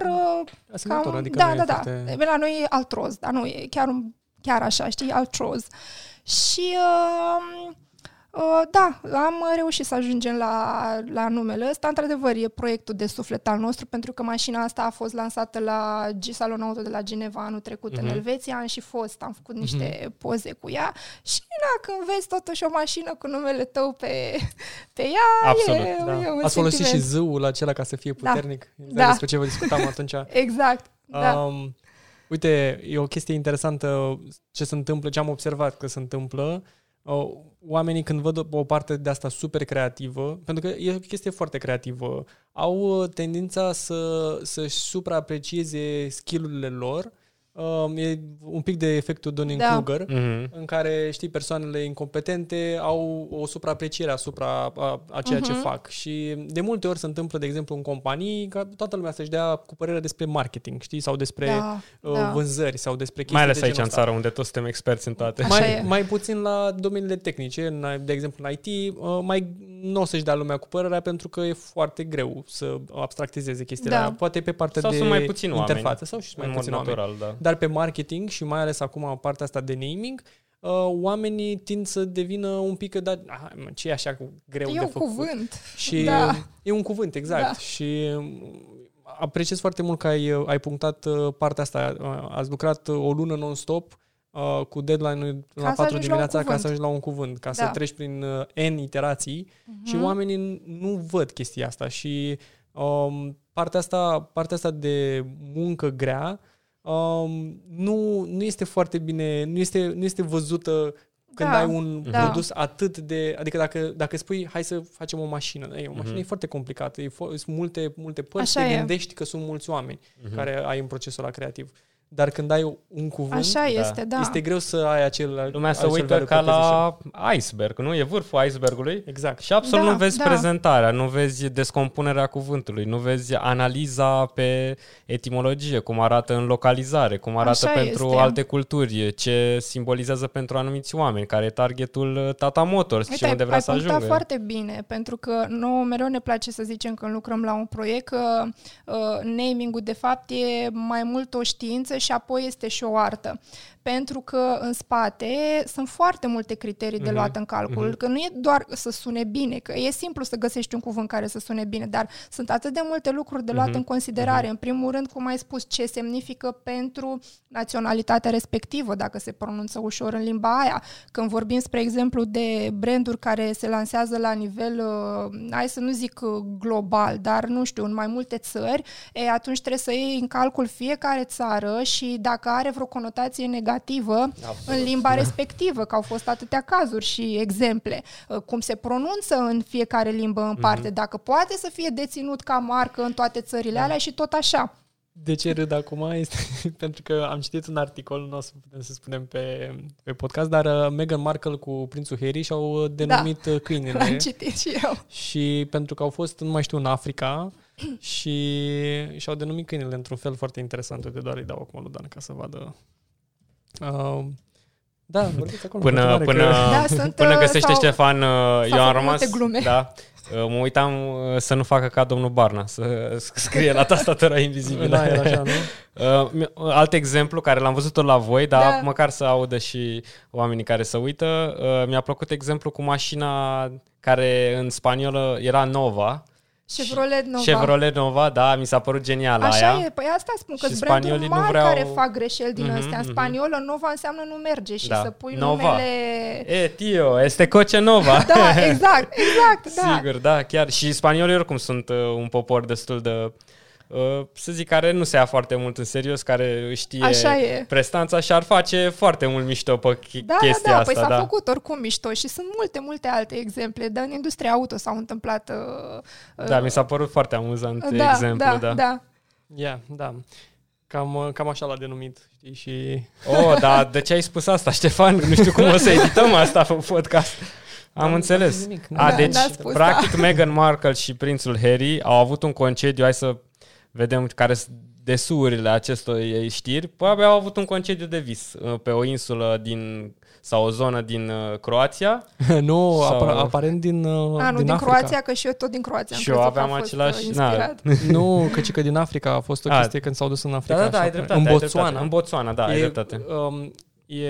uh, cam, adică da, da, da. Foarte... La noi e altroz, dar nu e chiar, chiar așa, știi, altroz. Și uh, Uh, da, am reușit să ajungem la, la numele ăsta. Într-adevăr, e proiectul de suflet al nostru, pentru că mașina asta a fost lansată la Salon Auto de la Geneva anul trecut uh-huh. în mhm. Elveția. Am și fost, am făcut niște uh-huh. poze cu ea și na, când vezi totuși o mașină cu numele tău pe, pe ea, Absolut, e, da. e un Ați folosit și zâul acela ca să fie da. puternic? Da. Despre ce vă discutam atunci. exact, da. Um, uite, e o chestie interesantă ce se întâmplă, ce am observat că se întâmplă oamenii când văd o parte de asta super creativă, pentru că e o chestie foarte creativă, au uh, tendința să, să-și supraaprecieze skillurile lor Um, e un pic de efectul Dunning-Kruger, da. mm-hmm. în care, știi, persoanele incompetente au o supraapreciere asupra a, a ceea mm-hmm. ce fac. Și de multe ori se întâmplă, de exemplu, în companii, ca toată lumea să-și dea cu părere despre marketing, știi, sau despre da, uh, da. vânzări, sau despre chestii Mai ales de aici în țară, unde toți suntem experți în toate. mai, mai puțin la domeniile tehnice, de exemplu în IT, uh, mai nu o să-și dea lumea cu părerea pentru că e foarte greu să abstractizeze chestiile da. Poate pe partea sau de sunt mai puțin interfață oameni, sau și mai puțin natural, oameni. Da. Dar pe marketing și mai ales acum partea asta de naming, uh, oamenii tind să devină un pic, dar ce e așa greu e de făcut? E un cuvânt. Și da. E un cuvânt, exact. Da. Și um, apreciez foarte mult că ai, ai punctat uh, partea asta. Uh, ați lucrat o lună non-stop uh, cu deadline-ul la 4 dimineața ca să ajungi la un cuvânt, ca da. să treci prin uh, N iterații uh-huh. și oamenii nu văd chestia asta și um, partea, asta, partea asta de muncă grea um, nu, nu este foarte bine, nu este, nu este văzută când da, ai un da. produs atât de... Adică dacă, dacă spui, hai să facem o mașină, e, o mașină uh-huh. e foarte complicată, e fo- sunt multe, multe părți, Așa te e. gândești că sunt mulți oameni uh-huh. care ai în procesul ăla creativ. Dar când ai un cuvânt, Așa este, da. este greu să ai acel Lumea se acel uită value ca la proposition. iceberg, nu? E vârful icebergului. Exact. Și absolut Da, nu vezi da. prezentarea, nu vezi descompunerea cuvântului, nu vezi analiza pe etimologie, cum arată în localizare, cum arată Așa pentru este. alte culturi, ce simbolizează pentru anumiți oameni, care e targetul uh, Tata Motors, Uite, ce unde ai, vrea ai să punctat ajungă. foarte bine, pentru că nouă mereu ne place să zicem când lucrăm la un proiect că uh, naming-ul de fapt e mai mult o știință și apoi este și o artă. Pentru că în spate sunt foarte multe criterii de Mhm, luat în calcul, mhm. că nu e doar să sune bine, că e simplu să găsești un cuvânt care să sune bine, dar sunt atât de multe lucruri de luat Mhm, în considerare. În primul rând, cum ai spus, ce semnifică pentru naționalitatea respectivă, dacă se pronunță ușor în limba aia. Când vorbim, spre exemplu, de branduri care se lansează la nivel, uh, hai să nu zic uh, global, dar nu știu, în mai multe țări, e, atunci trebuie să iei în calcul fiecare țară și dacă are vreo conotație negativă Absolut. în limba respectivă, că au fost atâtea cazuri și exemple, uh, cum se pronunță în fiecare limbă în parte, dacă poate să fie deținut ca marcă în toate țările alea și tot așa. De ce râd acum este pentru că am citit un articol, nu o să putem să spunem pe, pe podcast, dar uh, Meghan Markle cu prințul Harry și-au uh, denumit da. câinile. L-am citit și eu. Și pentru că au fost, nu mai știu, în Africa și și-au denumit câinile într-un fel foarte interesant. Uite, doar îi dau acum lui Dan ca să vadă. Uh, da, vorbiți acolo. în Până, continuare, până, că- Da, sunt, până uh, găsește s-au- Ștefan, uh, eu făcut am rămas... multe glume. Da, uh, mă uitam uh, să nu facă ca domnul Barna, să scrie la tastatura invizibilă. Da, era așa, nu? Uh, mi- alt exemplu care l-am văzut tot la voi, dar Da. măcar să audă și oamenii care se uită, uh, mi-a plăcut exemplu cu mașina care în spaniolă era Nova. Chevrolet Nova. Chevrolet Nova, da, mi s-a părut genială Așa aia. e, păi asta spun, că Și sunt branduri spaniolii nu mari vreau- care fac greșeli din Mhm, astea. În mhm. spaniolă, Nova înseamnă nu merge și Da. să pui Nova. numele... E, tio, este coce Nova. Da, exact, exact, da. Sigur, da, chiar. Și spaniolii oricum sunt uh, un popor destul de, uh, să zic, care nu se ia foarte mult în serios, care își știe Așa e. prestanța și ar face foarte mult mișto pe ch- Da, chestia da, da, asta. păi s-a da. făcut oricum mișto și sunt multe, multe alte exemple. Dar în industria auto s-au întâmplat... Uh, Da, mi s-a părut foarte amuzant da, exemplu, da, da. da. Ia, da. Cam, uh, cam așa l-a denumit, știi, și... Oh, dar de ce ai spus asta, Ștefan? Nu știu cum o să edităm asta pe podcast. Am N-am- înțeles. n-am zis nimic. A, Da, deci, n-a spus, practic, Meghan Markle și prințul Harry au avut un concediu, hai să vedem care sunt desurile acestor știri. Probabil au avut un concediu de vis uh, pe o insulă din sau o zonă din uh, Croația nu, Sau- apar, aparent din, uh, A, nu, din, din, Africa. Croația, că și eu tot din Croația. am Și eu crezut că aveam a fost, același- uh, na. inspirat. Nu, că, ci că din Africa a fost o A, chestie când s-au dus în Africa. Da, da, da, așa, ai dreptate. În ai Botswana. dreptate. În Botswana, da, ai e, dreptate. Um, e,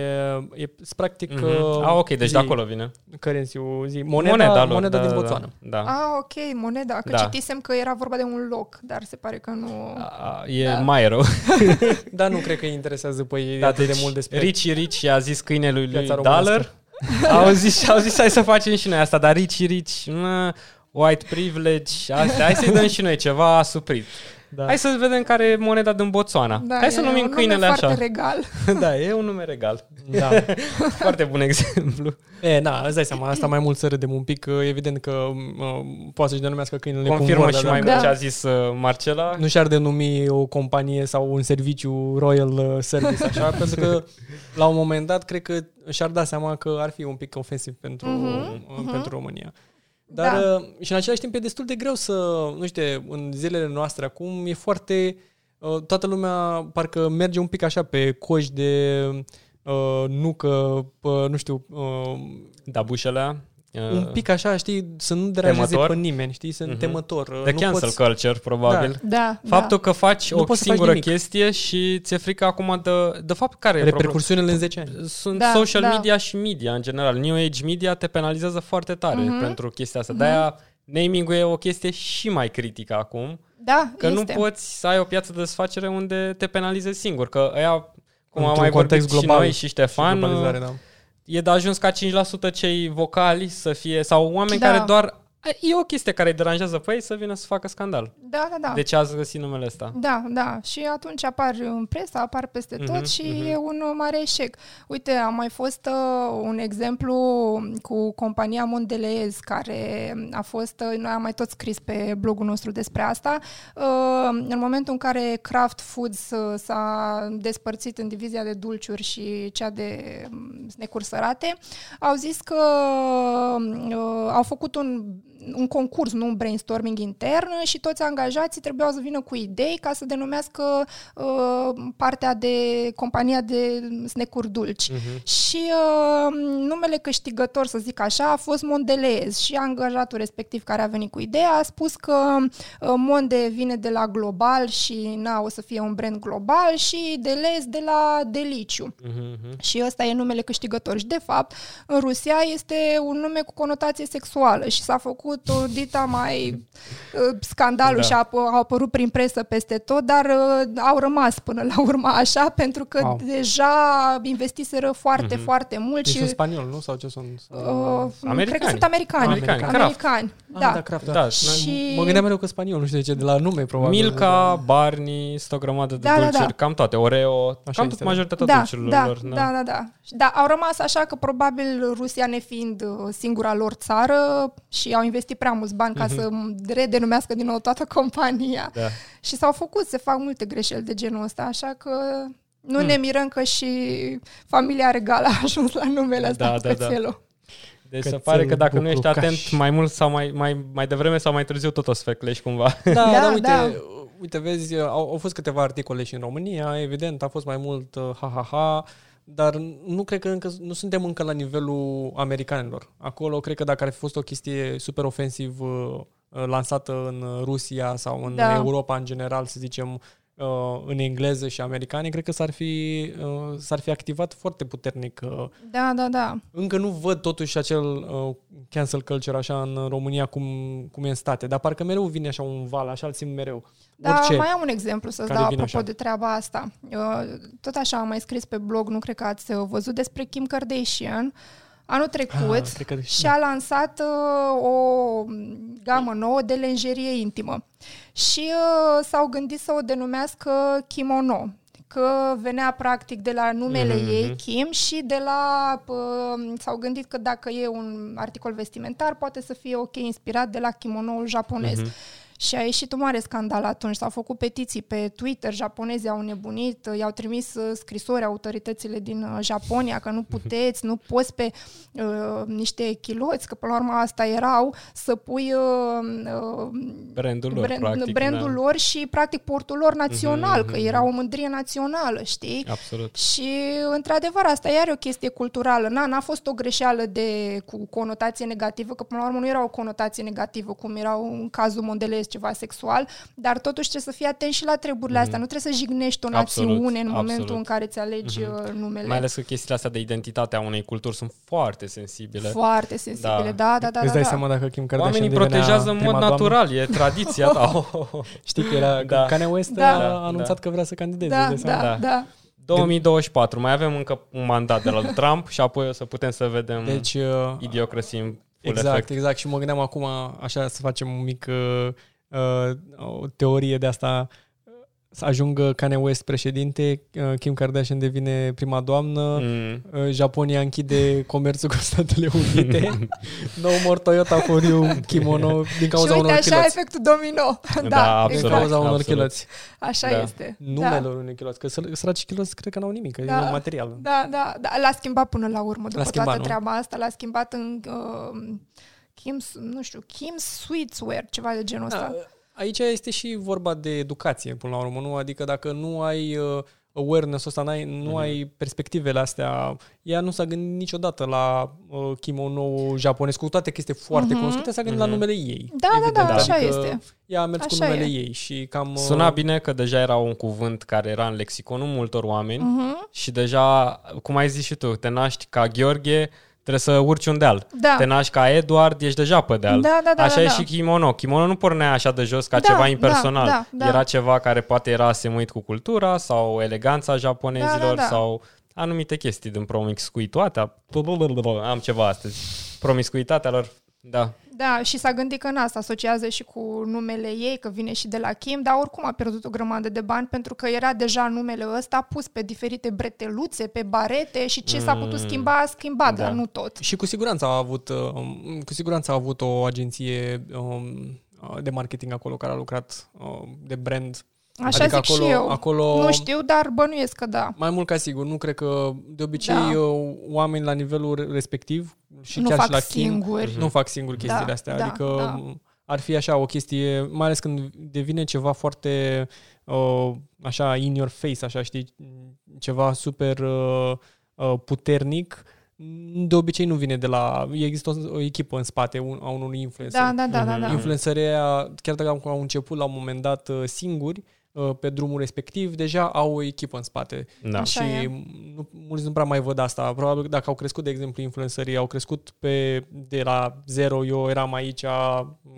e practic... Mhm. Uh, Ah, ok, deci zi, de acolo vine. Currency-ul, zi, moneda, moneda, lor, moneda da, din da, Botswana. Da. da. Ah, ok, moneda, că Da. citisem că era vorba de un loc, dar se pare că nu... A, E Da. mai rău. Dar nu cred că îi interesează pe ei Da, atât deci de mult despre... Ricci Ricci a zis câinelui lui Piața românească. Dollar. au zis, au zis hai să facem și noi asta, dar Ricci Ricci, mă, white privilege, astea, hai să-i dăm și noi ceva asuprit. Da. Hai să vedem care e moneda din Botswana. Da, hai să e numim un nume câinele foarte așa. regal. da, e un nume regal. Da. Foarte bun exemplu. E, na, îți dai seama, asta mai mult să râdem un pic, că evident că uh, poate să-și denumească câinele Confirmă cum vor, și dar mai dacă mult Da. ce a zis uh, Marcela. Nu și-ar denumi o companie sau un serviciu Royal uh, Service, așa, pentru că la un moment dat cred că și-ar da seama că ar fi un pic ofensiv pentru, Mhm, uh, mhm. pentru România. Dar Da. uh, și în același timp e destul de greu să, nu știu, în zilele noastre acum e foarte, uh, toată lumea parcă merge un pic așa pe coși de uh, nucă, uh, nu știu, uh, Da, bușelea. Uh, un pic așa, știi, să nu deranjeze Temător. pe nimeni, știi, sunt Mhm. temător. uh, De nu cancel poți, culture, probabil. Da, Faptul că faci Nu o poți să faci singură nimic. chestie și ți-e frică acum de, de fapt care e problema? repercursiunile în 10 ani. Sunt Da, social da. media și media în general. New Age media te penalizează foarte tare Mhm. pentru chestia asta. De-aia naming-ul e o chestie și mai critică acum, Da, că este. nu poți să ai o piață de desfacere unde te penalizezi singur, că ăia, cum am Într-un mai vorbit context și global noi și Ștefan, globalizare, da. E de ajuns ca 5% cei vocali să fie, sau oameni Da. care doar E o chestie care îi deranjează pe ei să vină să facă scandal. Da, da, da. De ce ați găsit numele ăsta? Da, da. Și atunci apar în presă, apar peste tot Mhm, și mhm. e un mare eșec. Uite, a mai fost uh, un exemplu cu compania Mondelez, care a fost, uh, noi am mai tot scris pe blogul nostru despre asta. Uh, în momentul în care Kraft Foods uh, s-a despărțit în divizia de dulciuri și cea de um, snecuri sărate, au zis că uh, au făcut un, un concurs, nu un brainstorming intern și toți angajații trebuiau să vină cu idei ca să denumească uh, partea de compania de snecuri dulci. Mhm. Și uh, numele câștigător, să zic așa, a fost Mondelez și angajatul respectiv care a venit cu ideea a spus că uh, Monde vine de la global și na, o să fie un brand global și Delez de la Deliciu. Mhm, mhm. Și ăsta e numele câștigător. Și, de fapt, în Rusia este un nume cu conotație sexuală și s-a făcut o dita mai uh, scandalul Da. și a, ap- au apărut prin presă peste tot, dar uh, au rămas până la urmă așa, pentru că Au. deja investiseră foarte, foarte mult Deci și... sunt spaniol, nu? Sau ce sunt? Uh, cred că Americani. sunt americani. Americani. Americani. Ah, Da. da, Kraft, da. Da, Și- Mă gândeam mereu că spaniol, nu știu de ce, de la nume, probabil. Milka, Barney, sunt o grămadă de Da, da, dulciuri, da. cam toate, Oreo, Așa cam este, tot da. majoritatea da, dulciurilor da, lor. da, da, da. Da, au rămas așa că probabil Rusia nefiind uh, singura lor țară și au investit prea mulți bani ca să redenumească din nou toată compania. Da. Și s-au făcut, se fac multe greșeli de genul ăsta, așa că nu ne mirăm că și familia regală a ajuns la numele ăsta Da, da, da, da. cățelul. Deci se Cățelul pare că dacă nu ești buclucaș. atent mai mult sau mai, mai, mai devreme sau mai târziu, tot o să feclești cumva. Da, Da, da, uite, da. uite, vezi, au, au fost câteva articole și în România, evident, a fost mai mult uh, ha-ha-ha, dar nu cred că încă, nu suntem încă la nivelul americanilor. Acolo, cred că dacă ar fi fost o chestie super ofensiv uh, uh, lansată în Rusia sau în Da. Europa în general, să zicem, uh, în engleză și americane, cred că s-ar fi, uh, s-ar fi activat foarte puternic. uh, Da, da, da. Încă nu văd totuși acel uh, cancel culture așa în România cum, cum e în state, dar parcă mereu vine așa un val, așa îl simt mereu. Da, Orice. mai am un exemplu să-ți care dau vine apropo așa. de treaba asta. Uh, Tot așa am mai scris pe blog, nu cred că ați uh, văzut despre Kim Kardashian. Anul trecut Ah, cred că- și-a lansat uh, o gamă nouă de lenjerie intimă. Și uh, s-au gândit să o denumească Kimono că venea practic de la numele Mhm. ei, Kim, și de la... Uh, s-au gândit că dacă e un articol vestimentar, poate să fie ok inspirat de la kimonoul japonez. Mhm. Și a ieșit un mare scandal atunci. S-au făcut petiții pe Twitter, japonezii au nebunit, i-au trimis uh, scrisori autoritățile din uh, Japonia că nu puteți, nu poți pe uh, niște chiloți, că până la urmă asta erau, să pui uh, uh, Brandul lor, brand, practic. brandul da. lor și practic portul lor național, Mhm, că mhm. era o mândrie națională, știi? Absolut. Și, într-adevăr, asta iar e o chestie culturală. Na, n-a fost o greșeală de, cu conotație negativă, că până la urmă nu era o conotație negativă, cum era în cazul Mondelez ceva sexual, dar totuși trebuie să fii atent și la treburile astea. Nu trebuie să jignești o Mhm. Absolut, națiune în momentul absolut. în care ți alegi uh numele. Mai ales că chestiile astea de identitate a unei culturi sunt foarte sensibile. Foarte sensibile, da, da, da. Îți da, dai da. seama dacă Kim Kardashian Oamenii devenea protejează în mod prima doamnă? natural, e tradiția ta. Știi că era Da. da. Kanye West Da. a Da, anunțat da. că vrea să candideze. Da, îți dai da, seama? da, Da. da. 2024, mai avem încă un mandat de la lui Trump și apoi o să putem să vedem deci, Deci, uh, idiocracy în full exact, efect. exact. Și mă gândeam acum așa să facem un mic uh, uh, o teorie de asta să ajungă Kanye West președinte, uh, Kim Kardashian devine prima doamnă, Mm. uh, Japonia închide comerțul cu Statele Unite, no more Toyota for you, kimono, din Și cauza uite, unor așa chiloți. efectul domino. Da, da, absolut. Din exact. cauza unor absolut. chiloți. Așa Da. este. Numele da. unui chiloți, că săr- săraci chiloți cred că n-au nimic, că Da. e material. Da, da, da, l-a schimbat până la urmă, după schimbat, toată nu? treaba asta, l-a schimbat în uh, Kim, nu știu, Kim Sweetswear, ceva de genul ăsta. Da, aici este și vorba de educație, până la urmă, nu? Adică dacă nu ai uh, awareness-ul ăsta, n-ai, nu Mhm. ai perspectivele astea, ea nu s-a gândit niciodată la uh, kimono japonez, cu toate că este foarte Mhm. cunoscută, s-a gândit la Mhm. numele ei. Da, da, da, Evident. așa adică este. Ea a mers cu Așa numele e. ei și cam... uh, Suna bine că deja era un cuvânt care era în lexiconul multor oameni Mhm. și deja, cum ai zis și tu, te naști ca Gheorghe, trebuie să urci un deal. Da. Te naști ca Eduard, ești deja pe deal. Da, da, da, așa da, e da. și kimono. Kimono nu pornea așa de jos ca Da, ceva da, impersonal. da, da. Era ceva care poate era asemuit cu cultura sau eleganța japonezilor Da, da, da. sau anumite chestii din promiscuitatea. Am ceva astăzi. Promiscuitatea lor. Da. Da, și s-a gândit că în asta asociază și cu numele ei, că vine și de la Kim, dar oricum a pierdut o grămadă de bani pentru că era deja numele ăsta pus pe diferite breteluțe, pe barete și ce s-a putut schimba, a schimbat, Da. dar nu tot. Și cu siguranță a avut, um, cu siguranță a avut o agenție um, de marketing acolo care a lucrat um, de brand. Așa adică zic acolo, și eu. acolo Nu știu, dar bănuiesc că da. Mai mult ca sigur, nu cred că de obicei Da. uh, oameni la nivelul respectiv și nu chiar fac și la Kim singuri. nu fac singuri chestiile Da, astea. da, adică da. ar fi așa o chestie, mai ales când devine ceva foarte uh, așa in your face, așa știi, ceva super uh, uh, puternic. De obicei nu vine de la... Există o, o echipă în spate un, a unui influencer. Da, da, da, da, da. Influencerii aia, chiar dacă au început la un moment dat uh, singuri, uh, pe drumul respectiv, deja au o echipă în spate. Da. Așa și e. nu, mulți nu prea mai văd asta. Probabil dacă au crescut, de exemplu, influencerii, au crescut pe, de la zero, eu eram aici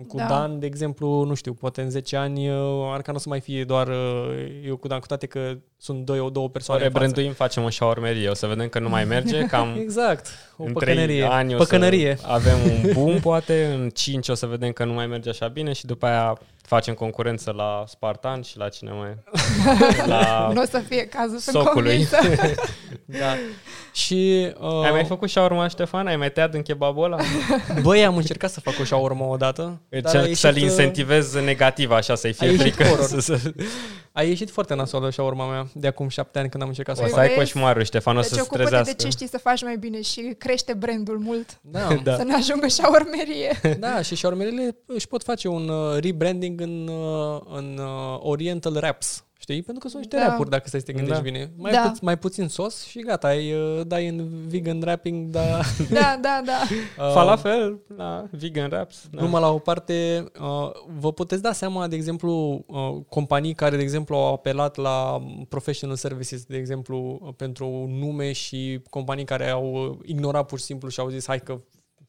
cu Da. Dan, de exemplu, nu știu, poate în 10 ani uh, ar ca nu o să mai fie doar uh, eu cu Dan, cu toate că sunt două, două O persoane în față. rebranduim, facem o șaurmerie, o să vedem că nu mai merge, cam Exact, o în păcănărie. 3 ani o Păcănărie. să avem un boom, poate, în 5 o să vedem că nu mai merge așa bine și după aia facem concurență la Spartan și la cine mai... la Nu o să fie cazul, sunt socului. convinsă. Da. Și uh, Ai mai făcut șaurma, Ștefan? Ai mai tăiat în kebabul ăla? băi, am încercat să fac o shawarma odată. dar a Încerc ieșit, să-l uh, incentivez negativ, așa, să-i fie a ieșit frică. horror. Să, să... A ieșit foarte nasoală shawarma mea de acum șapte ani când am încercat să O o să fac. ai vezi? coșmarul, Ștefan, o Deci să-ți ocupă-te trezească. de ce știi să faci mai bine și crește brandul mult. Da, Da. Să ne ajungă și urmerie. da, și shawarmelele își pot face un uh, rebranding în, uh, în uh, Oriental Wraps. Știi? Pentru că sunt niște Da. wrap-uri, dacă stai să te gândești Da. bine. Mai, Da. puț- mai puțin sos și gata, ai, uh, dai în vegan wrapping, dar Da, da, da. uh, Falafel, da, vegan wraps. Da. Numai la o parte, uh, vă puteți da seama, de exemplu, uh, companii care, de exemplu, au apelat la professional services, de exemplu, uh, pentru nume și companii care au uh, ignorat pur și simplu și au zis, hai că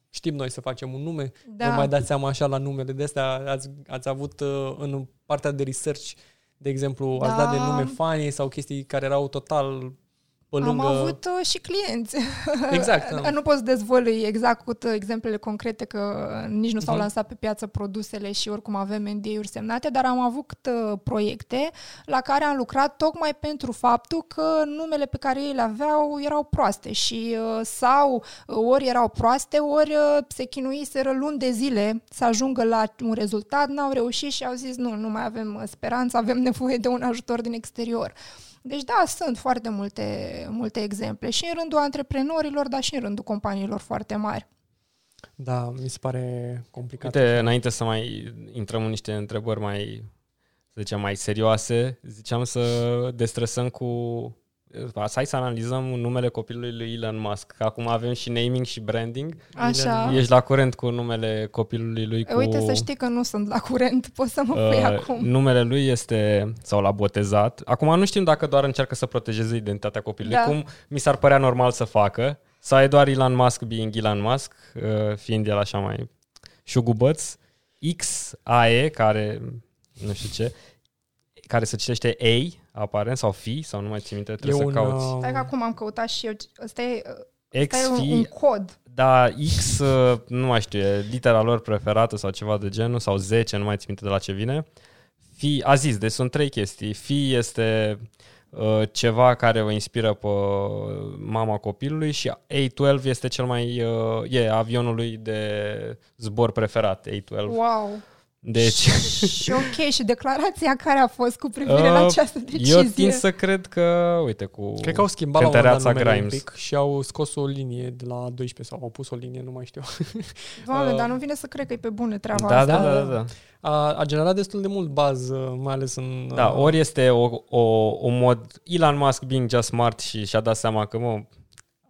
știm noi să facem un nume. Da. Vă mai dați seama așa la numele de astea? Ați, ați avut uh, în partea de research, de exemplu, ați Da. dat de nume funny sau chestii care erau total pe lângă... Am avut uh, și clienți. Exact, da. nu pot să dezvălui exact cu uh, exemplele concrete că nici nu s-au Mhm. lansat pe piață produsele și oricum avem NDA-uri semnate, dar am avut uh, proiecte la care am lucrat tocmai pentru faptul că numele pe care ei le aveau erau proaste și uh, sau uh, ori erau proaste, ori uh, se chinuiseră luni de zile să ajungă la un rezultat, n-au reușit și au zis nu, nu mai avem uh, speranță, avem nevoie de un ajutor din exterior. Deci da, sunt foarte multe, multe exemple și în rândul antreprenorilor, dar și în rândul companiilor foarte mari. Da, mi se pare complicat. Uite, înainte să mai intrăm în niște întrebări mai, să zicem, mai serioase, ziceam să destresăm cu... Hai să analizăm numele copilului lui Elon Musk, că acum avem și naming și branding. Așa. Ești la curent cu numele copilului lui cu... Uite, să știi că nu sunt la curent, poți să mă pui Uh, acum. numele lui este, sau l-a botezat. Acum nu știm dacă doar încearcă să protejeze identitatea copilului, Da. cum mi s-ar părea normal să facă, sau e doar Elon Musk being Elon Musk, uh, fiind el așa mai șugubăț, XAE, care nu știu ce, care se citește A, aparent, sau Fi, sau nu mai țin minte, trebuie E să un, cauți. uh, Stai că acum am căutat și eu. Ăsta e, ăsta e un, XFi, un cod. da, X, uh, nu mai știu, e litera lor preferată sau ceva de genul, sau 10, nu mai țin minte de la ce vine. Fi, a zis, deci sunt trei chestii. Fi este uh, ceva care o inspiră pe mama copilului și A12 este cel mai, uh, e avionul lui de zbor preferat, A12. Wow. Deci, și ok, și declarația care a fost cu privire la Uh, această decizie? eu tind să cred că, uite, cu Cred că au schimbat la un moment dat cântăreața numele un Grimes. pic și au scos o linie de la 12 sau au pus o linie, nu mai știu. Doamne, Uh, dar nu vine să cred că e pe bune treaba Da, asta. da, da, da. A, a generat destul de mult baz, uh, mai ales în... Da, uh, ori este o, o, o mod Elon Musk being just smart și și-a dat seama că, mă,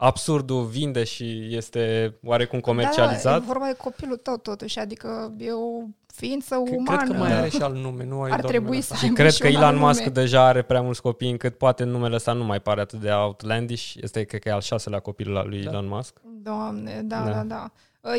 absurdul vinde și este oarecum comercializat. Da, e vorba de copilul tău totuși, adică e o ființă Cred umană. că mai are și alt nume, nu ai Ar doar trebui numele să ăsta. aibă Cred și că un Elon alt Musk nume. deja are prea mulți copii încât poate numele ăsta nu mai pare atât de outlandish. Este, cred că e al șaselea copil al lui Da. Elon Musk. Doamne, da, Da. da, da.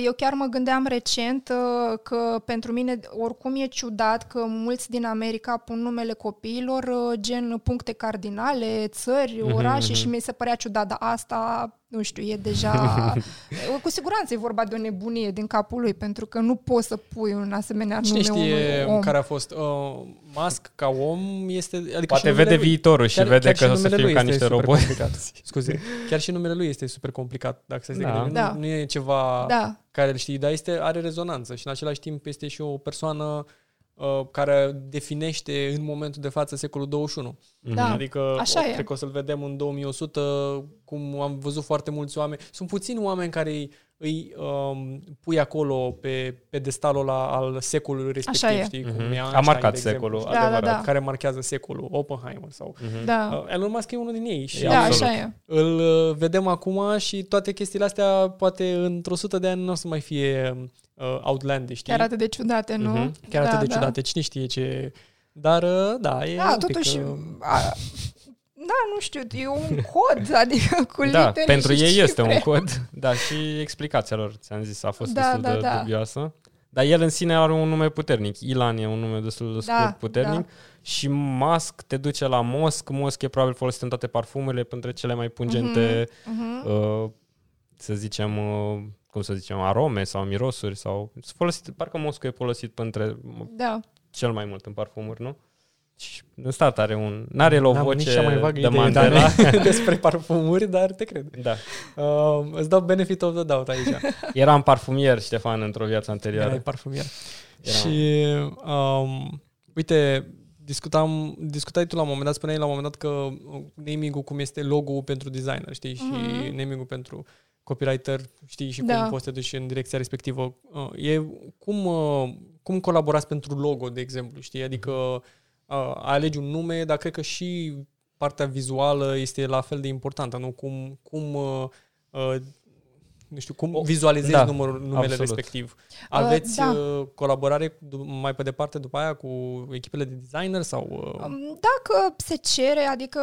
Eu chiar mă gândeam recent uh, că pentru mine oricum e ciudat că mulți din America pun numele copiilor uh, gen puncte cardinale, țări, Mhm, orașe mhm. și mi se părea ciudat, dar asta nu știu, e deja... cu siguranță e vorba de o nebunie din capul lui, pentru că nu poți să pui un asemenea Cine nume știe unui om. care a fost? Uh, Musk ca om este... Adică Poate și numele vede lui. viitorul și Chiar- vede chiar că o și să numele fim lui ca este niște super roboți. complicat. Scuze. Chiar și numele lui este super complicat, dacă să Da. da. nu, Da. nu e ceva Da, care îl știi, dar este, are rezonanță și în același timp este și o persoană uh, care definește în momentul de față secolul 21. da. Adică Așa o, e. cred că o să-l vedem în 2100, cum am văzut foarte mulți oameni. Sunt puțini oameni care îi, îi um, pui acolo pe pedestalul ăla al secolului respectiv, Așa e. știi? Cum Mhm. e A Einstein, marcat de exemplu, secolul, știi? Da, da, adevărat. da. care marchează secolul, Oppenheimer sau... Mhm. da. Uh, Elon Musk e unul din ei și Da, absolut. așa e. îl uh, vedem acum și toate chestiile astea poate într-o sută de ani nu o să mai fie uh, outlandish, știi? Chiar atât de ciudate, nu? Mhm. Chiar da, atât de da. ciudate, cine știe ce... Dar, uh, da, e Da, un pic, totuși, uh, a, da, nu știu, e un cod, adică cu Da, litere pentru și ei este cifre. un cod, da, și explicația lor, ți-am zis, a fost Da, destul da, de da. dubioasă. Dar el în sine are un nume puternic. Ilan e un nume destul de Da, scurt, puternic. da. Și Musk te duce la Mosc. Mosc e probabil folosit în toate parfumurile, pentru cele mai pungente, Mhm. uh, să zicem, uh, cum să zicem, arome sau mirosuri. sau sunt folosit, Parcă Mosc e folosit între Da. cel mai mult în parfumuri, nu? Și în stat are un... N-are el o n-am nici voce cea mai vagă de idee, Mandela. Dane, despre parfumuri, dar te cred. da. Uh, îți dau benefit of the doubt aici. Eram parfumier, Ștefan, într-o viață anterioară. Erai parfumier. Eram- Și, um, uite, discutam, discutai tu la un moment dat, spuneai la un moment dat că naming-ul cum este logo pentru designer, știi, și Mhm. naming-ul pentru copywriter, știi, și Da. cum poți să te duci în direcția respectivă. Uh, e, cum, uh, cum colaborați pentru logo, de exemplu, știi? Adică uh, alegi un nume, dar cred că și partea vizuală este la fel de importantă, nu? Cum, cum uh, uh, nu știu, cum O- vizualizezi da, numărul, numele absolut. respectiv. Aveți da. uh, colaborare du- mai pe departe după aia cu echipele de designer sau... Uh, Um, Dacă se cere, adică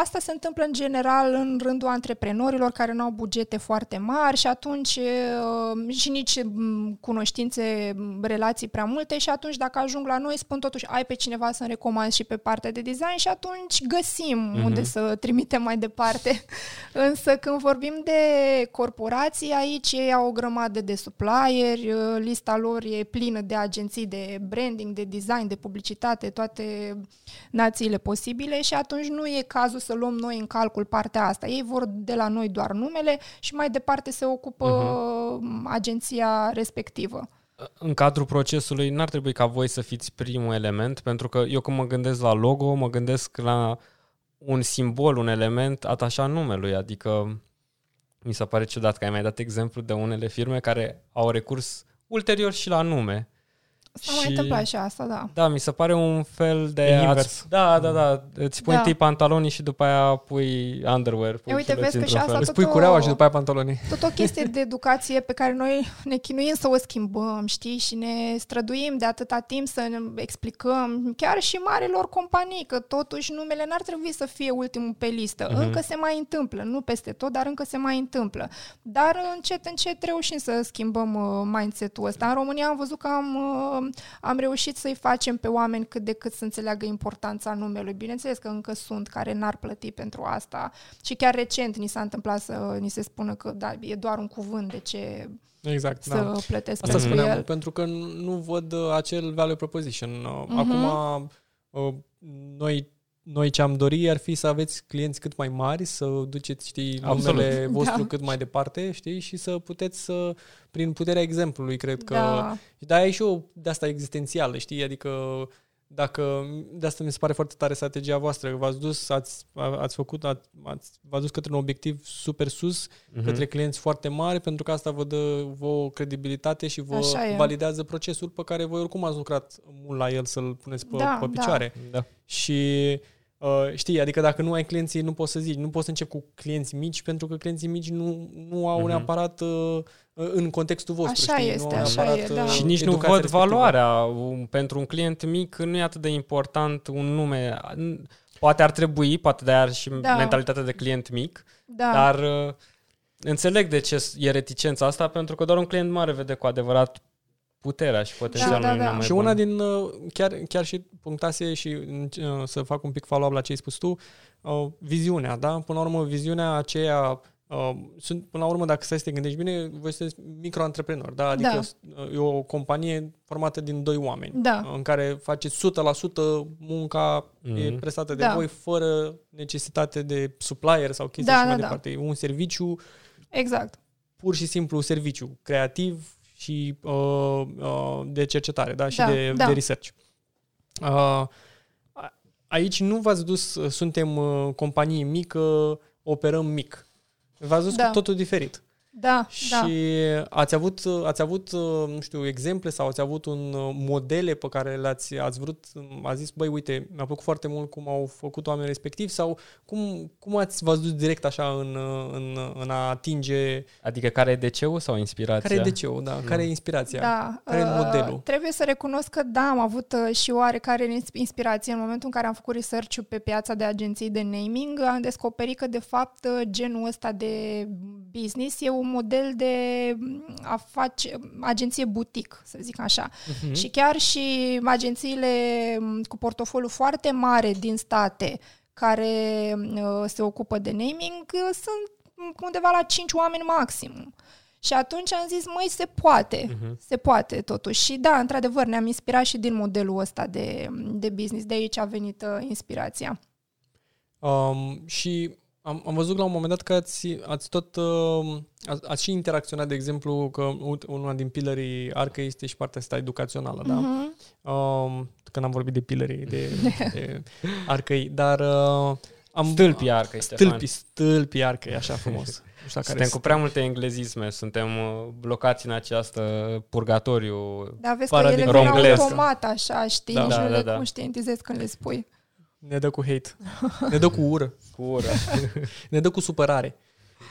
asta se întâmplă în general în rândul antreprenorilor care nu au bugete foarte mari și atunci uh, și nici mm, cunoștințe, mm, relații prea multe și atunci dacă ajung la noi spun totuși ai pe cineva să-mi recomand și pe partea de design și atunci găsim Mhm. unde să trimitem mai departe. Însă când vorbim de corporații, aici ei au o grămadă de supplieri, uh, lista lor e plină de agenții de branding, de design, de publicitate, toate națiile posibile și atunci nu e cazul să luăm noi în calcul partea asta. Ei vor de la noi doar numele și mai departe se ocupă uh-huh. agenția respectivă. în cadrul procesului n-ar trebui ca voi să fiți primul element, pentru că eu când mă gândesc la logo, mă gândesc la un simbol, un element atașat numelui, adică mi se pare ciudat că ai mai dat exemplu de unele firme care au recurs ulterior și la nume. S-a mai întâmplat și asta, da. Da, mi se pare un fel de... E ați- invers. Da, da, da. Îți pui Da. întâi pantalonii și după aia pui underwear. Pui uite, chiloți vezi că într-un și asta fel. îți tot pui o- cureaua și după aia pantalonii. Tot o chestie de educație pe care noi ne chinuim să o schimbăm, știi? Și ne străduim de atâta timp să ne explicăm, chiar și marilor companii, că totuși numele n-ar trebui să fie ultimul pe listă. Mhm. Încă se mai întâmplă, nu peste tot, dar încă se mai întâmplă. Dar încet, încet reușim să schimbăm uh, mindset-ul ăsta. În România am văzut că am, uh, am reușit să-i facem pe oameni cât de cât să înțeleagă importanța numelui. Bineînțeles că încă sunt care n-ar plăti pentru asta. Și chiar recent ni s-a întâmplat să ni se spună că da, e doar un cuvânt, de ce Exact, să da. plătesc Asta pentru spuneam, el. pentru că nu văd uh, acel value proposition. Uh, Mhm. Acum, uh, noi, noi ce am dori ar fi să aveți clienți cât mai mari, să duceți, știi, Absolut. numele vostru Da. cât mai departe, știi, și să puteți să, prin puterea exemplului, cred că... Da. Dar e și o de asta existențială, știi? Adică dacă, de asta mi se pare foarte tare strategia voastră, că v-ați dus, ați, ați făcut, ați, ați, v-ați dus către un obiectiv super sus, Mhm. către clienți foarte mari, pentru că asta vă dă vă credibilitate și vă Așa e. validează procesul pe care voi oricum ați lucrat mult la el să-l puneți pe, Da, pe da. picioare. Da. Și uh, știi, adică dacă nu ai clienții, nu poți să zici, nu poți să începi cu clienți mici, pentru că clienții mici nu, nu au Mhm. neapărat uh, în contextul vostru. Așa știi? este, nu au așa neapărat, e, da. uh, Și nici nu educația văd respectivă. valoarea. Un- Pentru un client mic nu e atât de important un nume. Poate ar trebui, poate de are și Da. mentalitatea de client mic, Da. dar uh, înțeleg de ce e reticența asta, pentru că doar un client mare vede cu adevărat puterea și potențialul Da, da, unui da. nume Și bun. una din, uh, chiar, chiar și punctase și uh, să fac un pic follow-up la ce ai spus tu, uh, viziunea, da? Până la urmă, viziunea aceea Uh, sunt, până la urmă, dacă stai să te gândești bine, voi sunteți microantreprenori, da? Adică Da. e o companie formată din doi oameni, Da. în care faceți 100% munca mm-hmm. e Mhm. prestată de Da. voi fără necesitate de supplier sau chestii Da, și mai da, da. departe. E un serviciu, Exact. pur și simplu serviciu, creativ și uh, uh, de cercetare, da? Și Da, de, da. de research. Uh, a- aici nu v-ați dus, uh, suntem uh, companie mică, operăm mic. V-ați dus Da. cu totul diferit. Da, Și da. ați avut, ați avut, nu știu, exemple sau ați avut un uh, modele pe care le-ați ați vrut, a zis, băi, uite, mi-a plăcut foarte mult cum au făcut oamenii respectiv sau cum, cum ați v-ați dus direct așa în, uh, în, în a atinge, Adică care e DC-ul sau inspirația? care e DC-ul, da, care e inspirația? Da, Care e uh, modelul? Trebuie să recunosc că da, am avut uh, și oarecare ins- inspirație în momentul în care am făcut research pe piața de agenții de naming. Am descoperit că, de fapt, uh, genul ăsta de business e un model de mm, a face agenție butic, să zic așa. Mhm. Și chiar și agențiile m, cu portofoliu foarte mare din state care uh, se ocupă de naming uh, sunt m, undeva la 5 oameni maxim. Și atunci am zis, măi, se poate, Mhm. se poate totuși. Și da, într-adevăr, ne-am inspirat și din modelul ăsta de, de business. De aici a venit uh, inspirația. Um, și am, am văzut la un moment dat că ați, ați tot uh, ați, ați și interacționat, de exemplu, că uite, una din pilarii arcă este și partea asta educațională, da? Mhm. Um, că n-am vorbit de pilarii, de, de arcăi, dar uh, am... Stâlpii arcă, Ștefan. Stâlpii, stâlpii arcăi, așa frumos. Nu știu care Suntem cu prea multe englezisme, suntem uh, blocați în această purgatoriu. Da, vezi Paradigma că ele vin romglescă. automat, așa, știi? Da. Da, Nici Da, nu da, le da. conștientizezi când le spui. Ne dă cu hate. Ne dă cu ură. Cu ură. Ne dă cu supărare.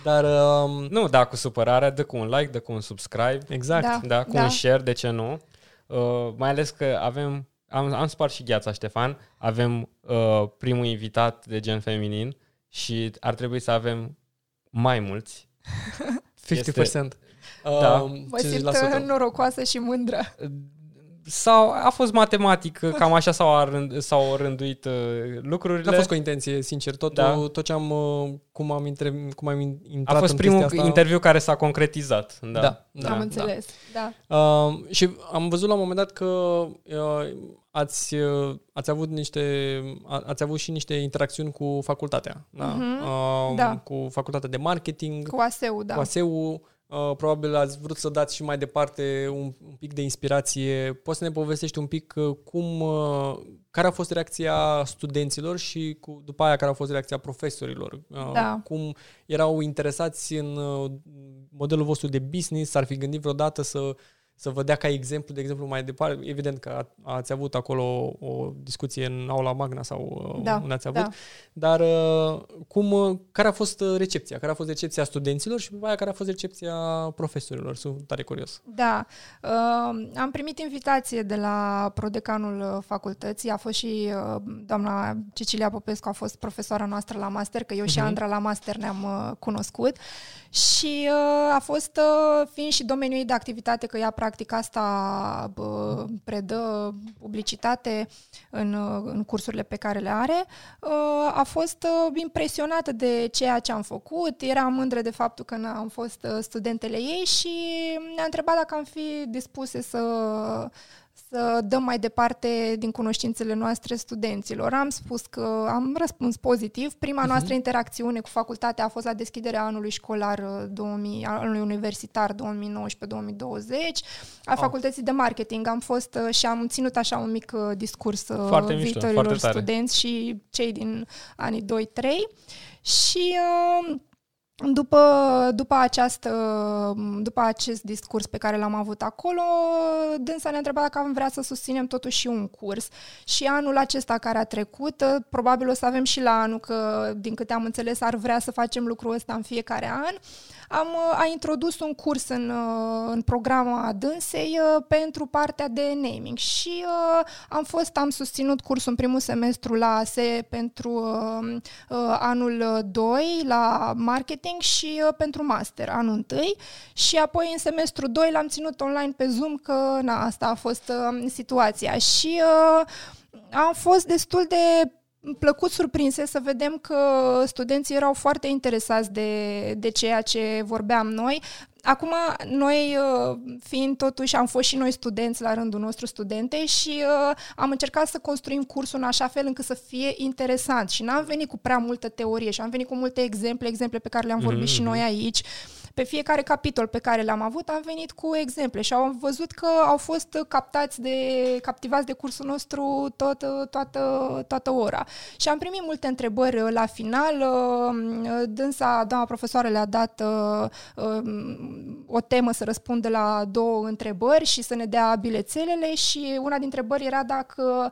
Dar, um, nu, da, cu supărare, dă cu un like, dă cu un subscribe, exact. Da. da, cu Da. un share, de ce nu? Uh, mai ales că avem, am, am spart și gheața, Ștefan, avem uh, primul invitat de gen feminin și ar trebui să avem mai mulți. 50%. Da. Um, Mă simt 50%. uh, norocoasă și mândră. Sau a fost matematic, cam așa s-au, rând, s-au rânduit uh, lucrurile. N-a fost cu o intenție, sincer. Tot, Da. tot ce am, uh, cum am, intre, cum am in- intrat a fost în primul chestia asta, interviu care s-a concretizat. Da. Da, da. Am înțeles, da. Uh, și am văzut la un moment dat că uh, ați, uh, ați avut niște a, ați avut și niște interacțiuni cu facultatea, da? Mhm, Uh, da. cu facultatea de marketing, Cu ASEU, da. cu ASEU. Uh, probabil ați vrut să dați și mai departe un, un pic de inspirație. Poți să ne povestești un pic uh, cum, uh, care a fost reacția studenților și cu, după aia care a fost reacția profesorilor? Uh, Da. Cum erau interesați în uh, modelul vostru de business? S-ar fi gândit vreodată să, să vă dea ca exemplu, de exemplu, mai departe? Evident că a, ați avut acolo o, o discuție în aula magna sau uh, Da, unde ați avut, da. dar uh, cum, uh, care a fost uh, recepția? Care a fost recepția studenților și după aia care a fost recepția profesorilor? Sunt tare curios. Da, uh, am primit invitație de la prodecanul uh, facultății, a fost și uh, doamna Cecilia Popescu, a fost profesoara noastră la master, că eu și Mhm. Andra la master ne-am uh, cunoscut și uh, a fost, uh, fiind și domeniul ei de activitate, că ea practic asta uh, predă publicitate în, uh, în cursurile pe care le are, uh, a fost uh, impresionată de ceea ce am făcut, era mândră de faptul că am fost uh, studentele ei și ne-a întrebat dacă am fi dispuse să să dăm mai departe din cunoștințele noastre studenților. Am spus că am răspuns pozitiv. Prima noastră interacțiune cu facultatea a fost la deschiderea anului școlar uh, 2000, anului universitar 2019-2020 a Ah. facultății de marketing. Am fost uh, și am ținut așa un mic uh, discurs uh, Foarte mișto, viitorilor foarte tare. studenți și cei din anii 2-3 și uh, după, după, această, după acest discurs pe care l-am avut acolo, dânsa ne-a întrebat dacă am vrea să susținem totuși și un curs. Și anul acesta care a trecut, probabil o să avem și la anul, că din câte am înțeles ar vrea să facem lucrul ăsta în fiecare an, am a introdus un curs în, în programa dânsei uh, pentru partea de naming și uh, am fost, am susținut cursul în primul semestru la ASE pentru uh, uh, anul 2 la marketing și uh, pentru master anul 1 și apoi în semestru 2 l-am ținut online pe Zoom că na, asta a fost uh, situația și uh, am fost destul de plăcut surprinse să vedem că studenții erau foarte interesați de, de ceea ce vorbeam noi. Acum, noi, uh, fiind totuși, am fost și noi studenți la rândul nostru studente și uh, am încercat să construim cursul în așa fel încât să fie interesant și n-am venit cu prea multă teorie și am venit cu multe exemple, exemple pe care le-am vorbit mm-hmm. și noi aici. Pe fiecare capitol pe care l-am avut am venit cu exemple și au văzut că au fost captați de, captivați de cursul nostru tot, toată, toată ora. Și am primit multe întrebări la final. Dânsa, doamna profesoară le-a dat o temă să răspundă la două întrebări și să ne dea bilețelele și una dintre întrebări era dacă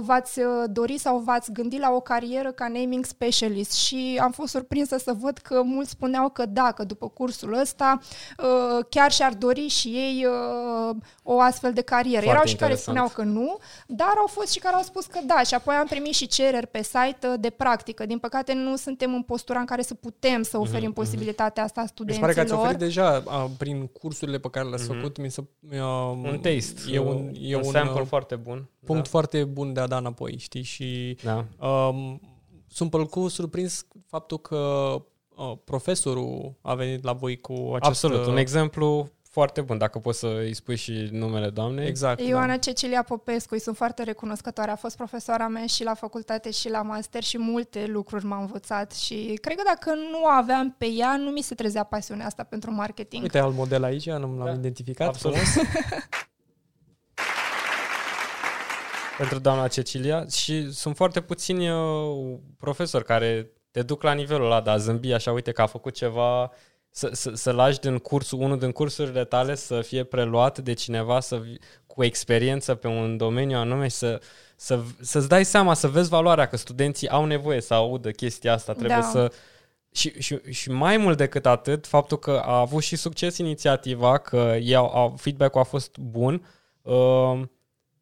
v-ați dori sau v-ați gândit la o carieră ca naming specialist și am fost surprinsă să văd că mulți spuneau că da, că după cursul cursul ăsta, uh, chiar și-ar dori și ei uh, o astfel de carieră. Foarte Erau și care spuneau că nu, dar au fost și care au spus că da. Și apoi am primit și cereri pe site uh, de practică. Din păcate nu suntem în postura în care să putem să oferim mm-hmm. posibilitatea asta studenților. Mi se pare că ați oferit deja prin cursurile pe care le-ați mm-hmm. făcut. Mi se, uh, un taste, e un, e un, un sample foarte bun. Punct da. foarte bun de a da înapoi, știi? Și da. um, sunt plăcut surprins faptul că oh, profesorul a venit la voi cu acest... Absolut, un exemplu foarte bun, dacă poți să îi spui și numele doamnei. Exact. Ioana da. Cecilia Popescu, îi sunt foarte recunoscătoare. A fost profesoara mea și la facultate și la master și multe lucruri m-a învățat și cred că dacă nu aveam pe ea, nu mi se trezea pasiunea asta pentru marketing. Uite, alt model aici, nu l-am da. identificat. Absolut. pentru doamna Cecilia și sunt foarte puțini uh, profesori care te duc la nivelul ăla de a zâmbi așa, uite că a făcut ceva, să, să, să lași din cursul, unul din cursurile tale să fie preluat de cineva să, cu experiență pe un domeniu anume și să, să, să-ți dai seama, să vezi valoarea, că studenții au nevoie să audă chestia asta, trebuie da. să... Și, și, și mai mult decât atât, faptul că a avut și succes inițiativa, că ei au, au, feedback-ul a fost bun, uh,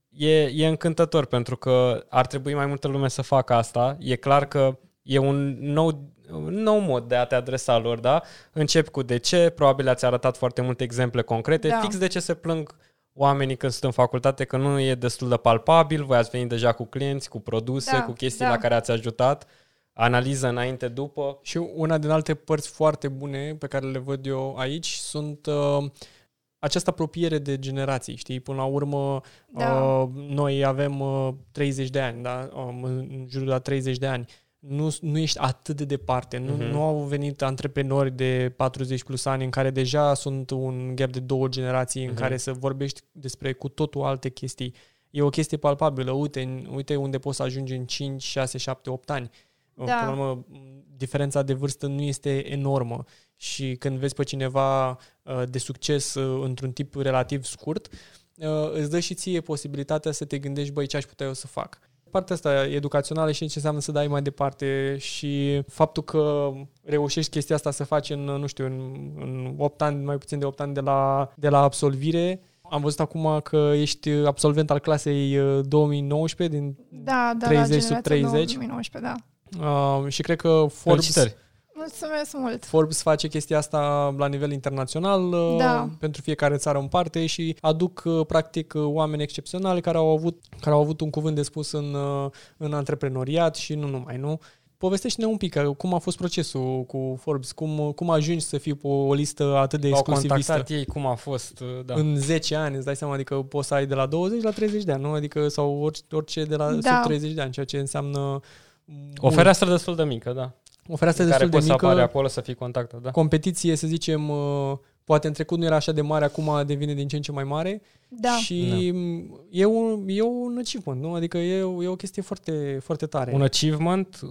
e, e încântător pentru că ar trebui mai multă lume să facă asta. E clar că e un nou, un nou mod de a te adresa lor, da? Încep cu de ce, probabil ați arătat foarte multe exemple concrete, da. fix de ce se plâng oamenii când sunt în facultate, că nu e destul de palpabil, voi ați venit deja cu clienți, cu produse, da, cu chestii da. la care ați ajutat, analiză înainte, după. Și una din alte părți foarte bune pe care le văd eu aici sunt uh, această apropiere de generații, știi? Până la urmă, da. uh, noi avem uh, 30 de ani, da? Um, în jurul la 30 de ani nu, nu ești atât de departe. Nu, uh-huh. nu au venit antreprenori de 40 plus ani în care deja sunt un gap de două generații în uh-huh. care să vorbești despre cu totul alte chestii. E o chestie palpabilă. Uite, uite unde poți să ajungi în 5, 6, 7, 8 ani. Da. Până la urmă, diferența de vârstă nu este enormă și când vezi pe cineva uh, de succes uh, într-un tip relativ scurt, uh, îți dă și ție posibilitatea să te gândești, băi, ce aș putea eu să fac partea asta educațională și ce înseamnă să dai mai departe și faptul că reușești chestia asta să faci în, nu știu, în, în 8 ani, mai puțin de 8 ani de la, de la absolvire, am văzut acum că ești absolvent al clasei 2019 uh, din da, da, 30 sub 30. 2019, da. Uh, și cred că Forbes... Felicitări. Mulțumesc mult! Forbes face chestia asta la nivel internațional uh, da. pentru fiecare țară în parte și aduc uh, practic uh, oameni excepționali care au avut, care au avut un cuvânt de spus în, în antreprenoriat și nu numai, nu? Povestește-ne un pic cum a fost procesul cu Forbes, cum, cum ajungi să fii pe o listă atât de exclusivistă. Au ei, cum a fost, da. În 10 ani, îți dai seama, adică poți să ai de la 20 la 30 de ani, nu? Adică sau orice, orice de la da. sub 30 de ani, ceea ce înseamnă... O fereastră destul de mică, da o fereastră destul de mică. Care să acolo să fii contactat, da. Competiție, să zicem, uh, poate în trecut nu era așa de mare, acum devine din ce în ce mai mare. Da. Și da. E, un, e un achievement, nu? Adică e, e o chestie foarte, foarte tare. Un achievement, uh,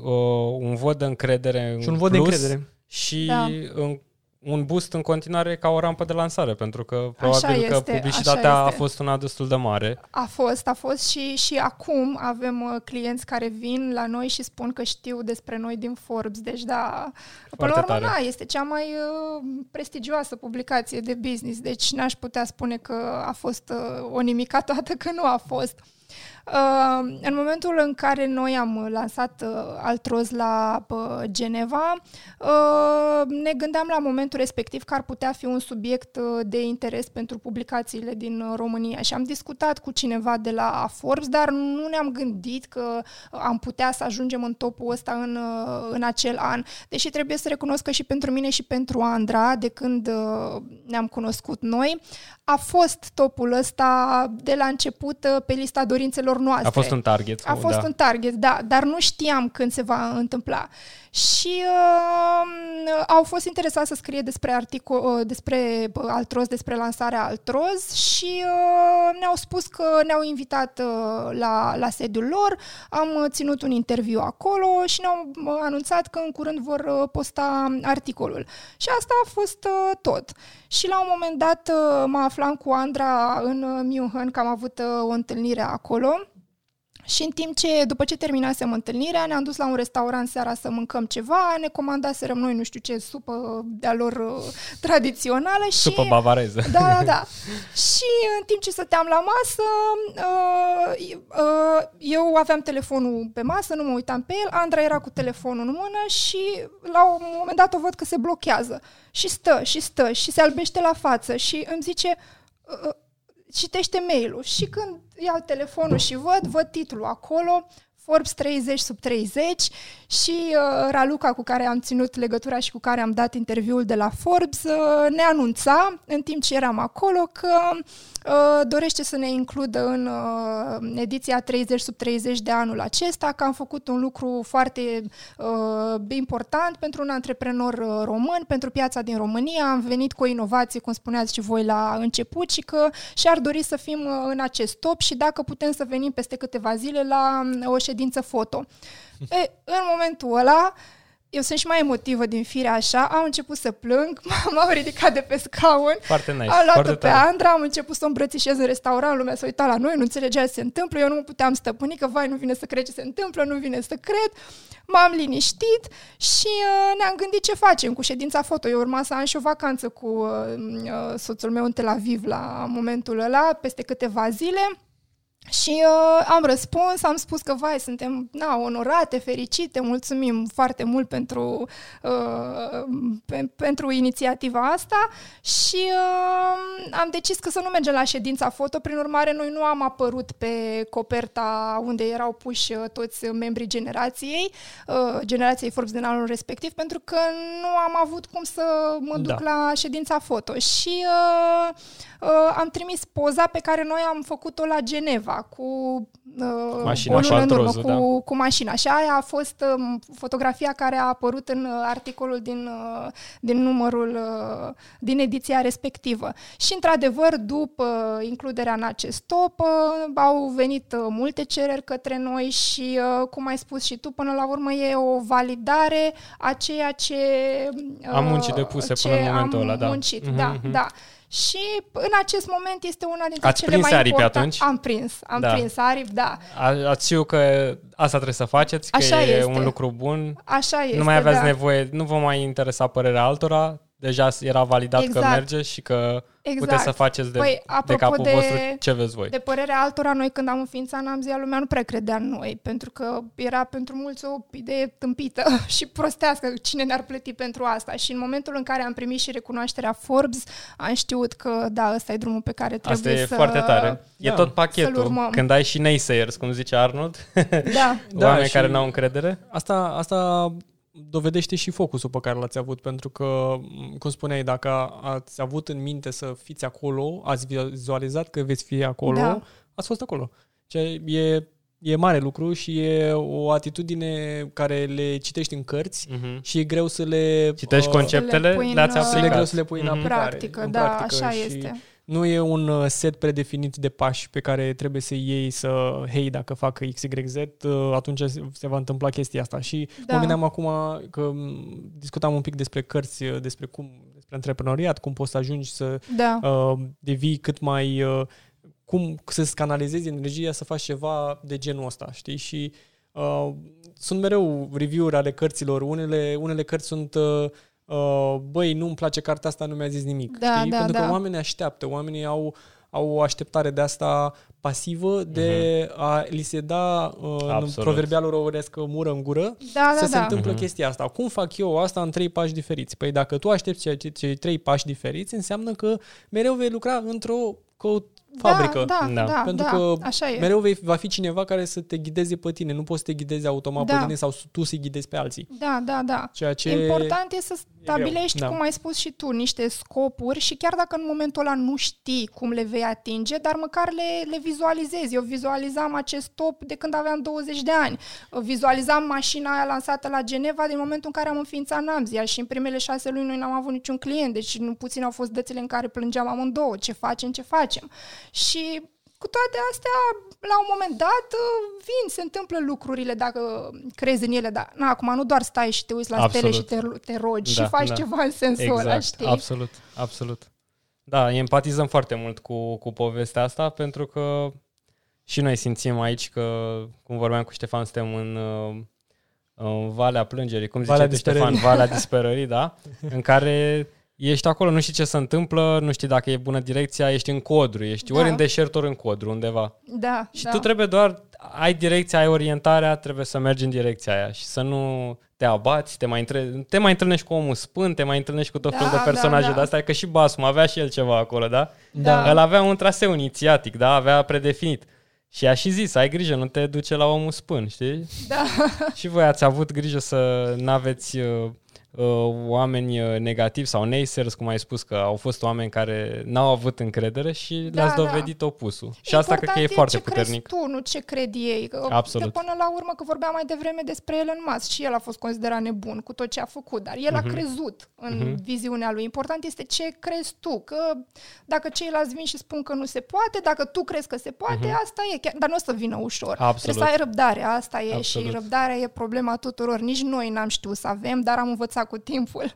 un vot de încredere Și un vot de încredere. Și da. în un boost în continuare ca o rampă de lansare, pentru că probabil așa că este, publicitatea a fost una destul de mare. A fost, a fost și, și acum avem uh, clienți care vin la noi și spun că știu despre noi din Forbes, deci da, până la urmă, da, este cea mai uh, prestigioasă publicație de business, deci n-aș putea spune că a fost uh, o nimica toată, că nu a fost. Uh, în momentul în care noi am lansat uh, Altroz la uh, Geneva, uh, ne gândeam la momentul respectiv că ar putea fi un subiect uh, de interes pentru publicațiile din uh, România și am discutat cu cineva de la Forbes, dar nu ne-am gândit că am putea să ajungem în topul ăsta în, uh, în acel an. Deși trebuie să recunosc că și pentru mine și pentru Andra, de când uh, ne-am cunoscut noi, a fost topul ăsta de la început uh, pe lista dorințelor noastre. A fost un target. A fost da. un target, da, dar nu știam când se va întâmpla. Și uh, au fost interesați să scrie despre, articol, uh, despre uh, Altroz, despre lansarea Altroz și uh, ne-au spus că ne-au invitat uh, la, la sediul lor, am uh, ținut un interviu acolo și ne-au uh, anunțat că în curând vor uh, posta articolul. Și asta a fost uh, tot. Și la un moment dat uh, mă aflam cu Andra în uh, München, că am avut uh, o întâlnire acolo. Și în timp ce, după ce terminasem întâlnirea, ne-am dus la un restaurant seara să mâncăm ceva, ne comandaserăm noi nu știu ce supă de-a lor uh, tradițională și... Supă bavareză. Da, da, da. și în timp ce stăteam la masă, uh, uh, eu aveam telefonul pe masă, nu mă uitam pe el, Andra era cu telefonul în mână și la un moment dat o văd că se blochează. Și stă, și stă, și se albește la față și îmi zice... Uh, citește mail-ul și când iau telefonul și văd, văd titlul acolo, Forbes 30 sub 30 și uh, Raluca cu care am ținut legătura și cu care am dat interviul de la Forbes uh, ne anunța în timp ce eram acolo că uh, dorește să ne includă în uh, ediția 30 sub 30 de anul acesta, că am făcut un lucru foarte uh, important pentru un antreprenor uh, român, pentru piața din România. Am venit cu o inovație, cum spuneați și voi la început, și că și-ar dori să fim uh, în acest top și dacă putem să venim peste câteva zile la uh, o ședință foto. E, în momentul ăla, eu sunt și mai emotivă din firea așa, am început să plâng, m-am ridicat de pe scaun, Foarte nice. am luat-o foarte pe tare. Andra, am început să o îmbrățișez în restaurant, lumea s-a uitat la noi, nu înțelegea ce se întâmplă, eu nu mă puteam stăpâni, că vai, nu vine să cred ce se întâmplă, nu vine să cred. M-am liniștit și uh, ne-am gândit ce facem cu ședința foto. Eu urma să am și o vacanță cu uh, uh, soțul meu în Tel Aviv la momentul ăla, peste câteva zile. Și uh, am răspuns, am spus că, vai, suntem na, onorate, fericite, mulțumim foarte mult pentru, uh, pe, pentru inițiativa asta și uh, am decis că să nu mergem la ședința foto, prin urmare noi nu am apărut pe coperta unde erau puși uh, toți membrii generației, uh, generației Forbes din anul respectiv, pentru că nu am avut cum să mă duc Da. la ședința foto și uh, uh, am trimis poza pe care noi am făcut-o la Geneva cu uh, Mașina o și lună în urmă altrozul, cu, da. cu mașina. Și aia a fost um, fotografia care a apărut în uh, articolul din, uh, din numărul, uh, din ediția respectivă. Și într-adevăr, după includerea în acest top, uh, au venit uh, multe cereri către noi și, uh, cum ai spus și tu, până la urmă e o validare a ceea ce... uh, Am muncit depuse ce până în momentul am ăla, da. muncit, Mhm, da, mhm. da. Și în acest moment este una dintre Ați cele prins mai aripi importante. atunci? Am prins, am Da. prins aripi, da. A- Ați știut că asta trebuie să faceți, că Așa e este. un lucru bun. Așa este, nu mai aveați da. nevoie, nu vă mai interesa părerea altora, deja era validat că Exact. merge și că Exact. puteți să faceți de, Păi, de apropo capul de- vostru ce veți voi. De părerea altora, noi când am înființat Namzia, lumea nu prea credea în noi, pentru că era pentru mulți o idee tâmpită și prostească, cine ne-ar plăti pentru asta. Și în momentul în care am primit și recunoașterea Forbes, am știut că, da, ăsta e drumul pe care trebuie Asta e să... foarte tare. E Da. tot să-l pachetul. urmăm. Când ai și naysayers, cum zice Arnold, Da, Da, oameni și- care n-au încredere. Asta, asta dovedește și focusul pe care l-ați avut, pentru că, m, cum spuneai, dacă ați avut în minte să fiți acolo, ați vizualizat că veți fi acolo, Da. ați fost acolo. Ce e, e mare lucru și e o atitudine care le citești în cărți Mhm. și e greu să le... Citești uh, conceptele, le pui în, le-ați uh, să le greu aplicat. să le pui în Mhm. aplicare. practică, în da, practică așa și este. Nu e un uh, set predefinit de pași pe care trebuie să iei să, hei, dacă fac XYZ, uh, atunci se va întâmpla chestia asta. Și Da. mă gândeam acum că m, discutam un pic despre cărți, uh, despre cum, despre antreprenoriat, cum poți să ajungi să Da, uh, devii cât mai, uh, cum să-ți canalizezi energia să faci ceva de genul ăsta, știi? Și uh, sunt mereu review-uri ale cărților. Unele, unele cărți sunt uh, uh, băi, nu-mi place cartea asta, nu mi-a zis nimic. Da, știi? da, Pentru da. că oamenii așteaptă, oamenii au, au o așteptare de asta pasivă de Mhm. a li se da uh, în Absolut. proverbialul românesc mură în gură Da, să da, se da. întâmplă Mhm. chestia asta. Cum fac eu asta în trei pași diferiți? Păi dacă tu aștepți cei, cei trei pași diferiți, înseamnă că mereu vei lucra într-o co- fabrică. Da, da, Da. da, Pentru da, că așa e. Mereu vei, va fi cineva care să te ghideze pe tine. Nu poți să te ghidezi automat Da. pe tine sau tu să-i ghidezi pe alții. Da, da, da. Ceea ce Important e să stabilești, Da. cum ai spus și tu, niște scopuri și chiar dacă în momentul ăla nu știi cum le vei atinge, dar măcar le, le vizualizezi. Eu vizualizam acest top de când aveam 20 de ani. Vizualizam mașina aia lansată la Geneva din momentul în care am înființat Namzia și în primele șase luni noi n-am avut niciun client, deci nu puțin au fost dățile în care plângeam amândouă, ce facem, ce facem. Și cu toate astea, la un moment dat, uh, vin, se întâmplă lucrurile dacă crezi în ele, dar na, acum nu doar stai și te uiți la stele și Absolut. te, te rogi Da, și faci da. ceva în sensul ăla, Exact, știi? absolut, absolut. Da, empatizăm foarte mult cu, cu povestea asta pentru că și noi simțim aici că, cum vorbeam cu Ștefan, suntem în, uh, în Valea Plângerii, cum zice Valea tu, Ștefan, Disperării. Valea Disperării, da? În care ești acolo, nu știi ce se întâmplă, nu știi dacă e bună direcția, ești în codru, ești Da. ori în deșert, ori în codru, undeva. Da, Și da. tu trebuie doar, ai direcția, ai orientarea, trebuie să mergi în direcția aia și să nu te abați, te mai, între... te mai întâlnești cu omul spân, te mai întâlnești cu tot Da, felul de da, personaje da. de astea, că și Basum avea și el ceva acolo, da? Da. El avea un traseu inițiatic, da? Avea predefinit. Și a și zis, ai grijă, nu te duce la omul spân, știi? Da. și voi ați avut grijă să nu aveți uh, uh, oameni uh, negativi sau naysayers, cum ai spus, că au fost oameni care n-au avut încredere și Da, le-ați da. dovedit opusul. Și asta cred că e Important foarte ce puternic. crezi tu, nu ce cred ei. Că Absolut. De până la urmă, că vorbeam mai devreme despre Elon Musk și el a fost considerat nebun cu tot ce a făcut, dar el a Mhm. crezut în viziunea lui. Important este ce crezi tu, că dacă ceilalți vin și spun că nu se poate, dacă tu crezi că se poate, asta e. Chiar, dar nu o să vină ușor. Mhm. Absolut. Trebuie să ai răbdare, asta e Absolut. și răbdarea e problema tuturor. Nici noi n-am știut să avem, dar am învățat cu timpul.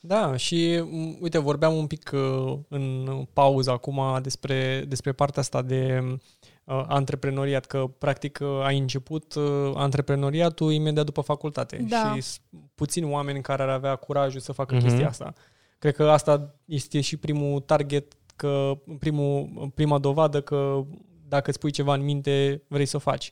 Da, și m, uite, vorbeam un pic uh, în pauză acum despre, despre partea asta de uh, antreprenoriat, că practic uh, ai început uh, antreprenoriatul imediat după facultate Da. și s- puțini oameni care ar avea curajul să facă Mhm. chestia asta. Cred că asta este și primul target, că primul, prima dovadă că dacă îți pui ceva în minte, vrei să o faci.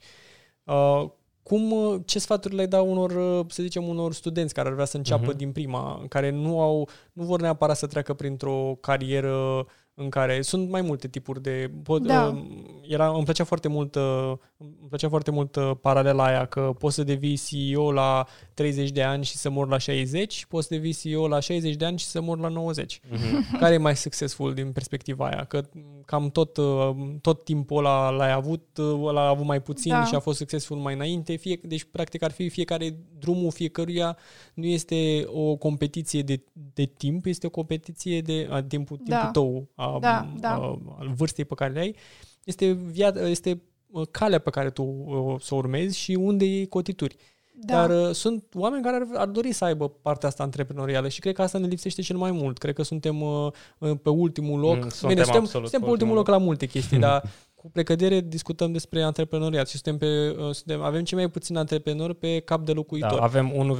Uh, cum, uh, ce sfaturi le dau unor, uh, să zicem, unor studenți care ar vrea să înceapă Mhm. din prima, care nu au, nu vor neapărat să treacă printr-o carieră în care sunt mai multe tipuri de... Pot, Da. uh, era, îmi plăcea foarte mult, uh, îmi plăcea foarte mult uh, paralela aia că poți să devii CEO la 30 de ani și să mor la 60, poți să devii CEO la 60 de ani și să mor la 90. Mhm. Care e mai succesful din perspectiva aia? Că cam tot, uh, tot timpul ăla l-ai avut, uh, ăla a avut mai puțin Da. și a fost succesful mai înainte. Fie, deci, practic, ar fi fiecare drumul fiecăruia nu este o competiție de, de timp, este o competiție de a, timpul, timpul Da. tău, a, Da, da. a, al vârstei pe care le ai. Este, via, este uh, calea pe care tu uh, să o urmezi și unde iei cotituri. Da. Dar uh, sunt oameni care ar, ar dori să aibă partea asta antreprenorială și cred că asta ne lipsește cel mai mult. Cred că suntem uh, uh, pe ultimul loc. Mm, suntem Bine, suntem, absolut suntem pe pe ultimul ultimul loc la multe chestii, dar cu precădere discutăm despre antreprenoriat și suntem pe, uh, suntem, avem cei mai puțini antreprenori pe cap de locuitor. Da, avem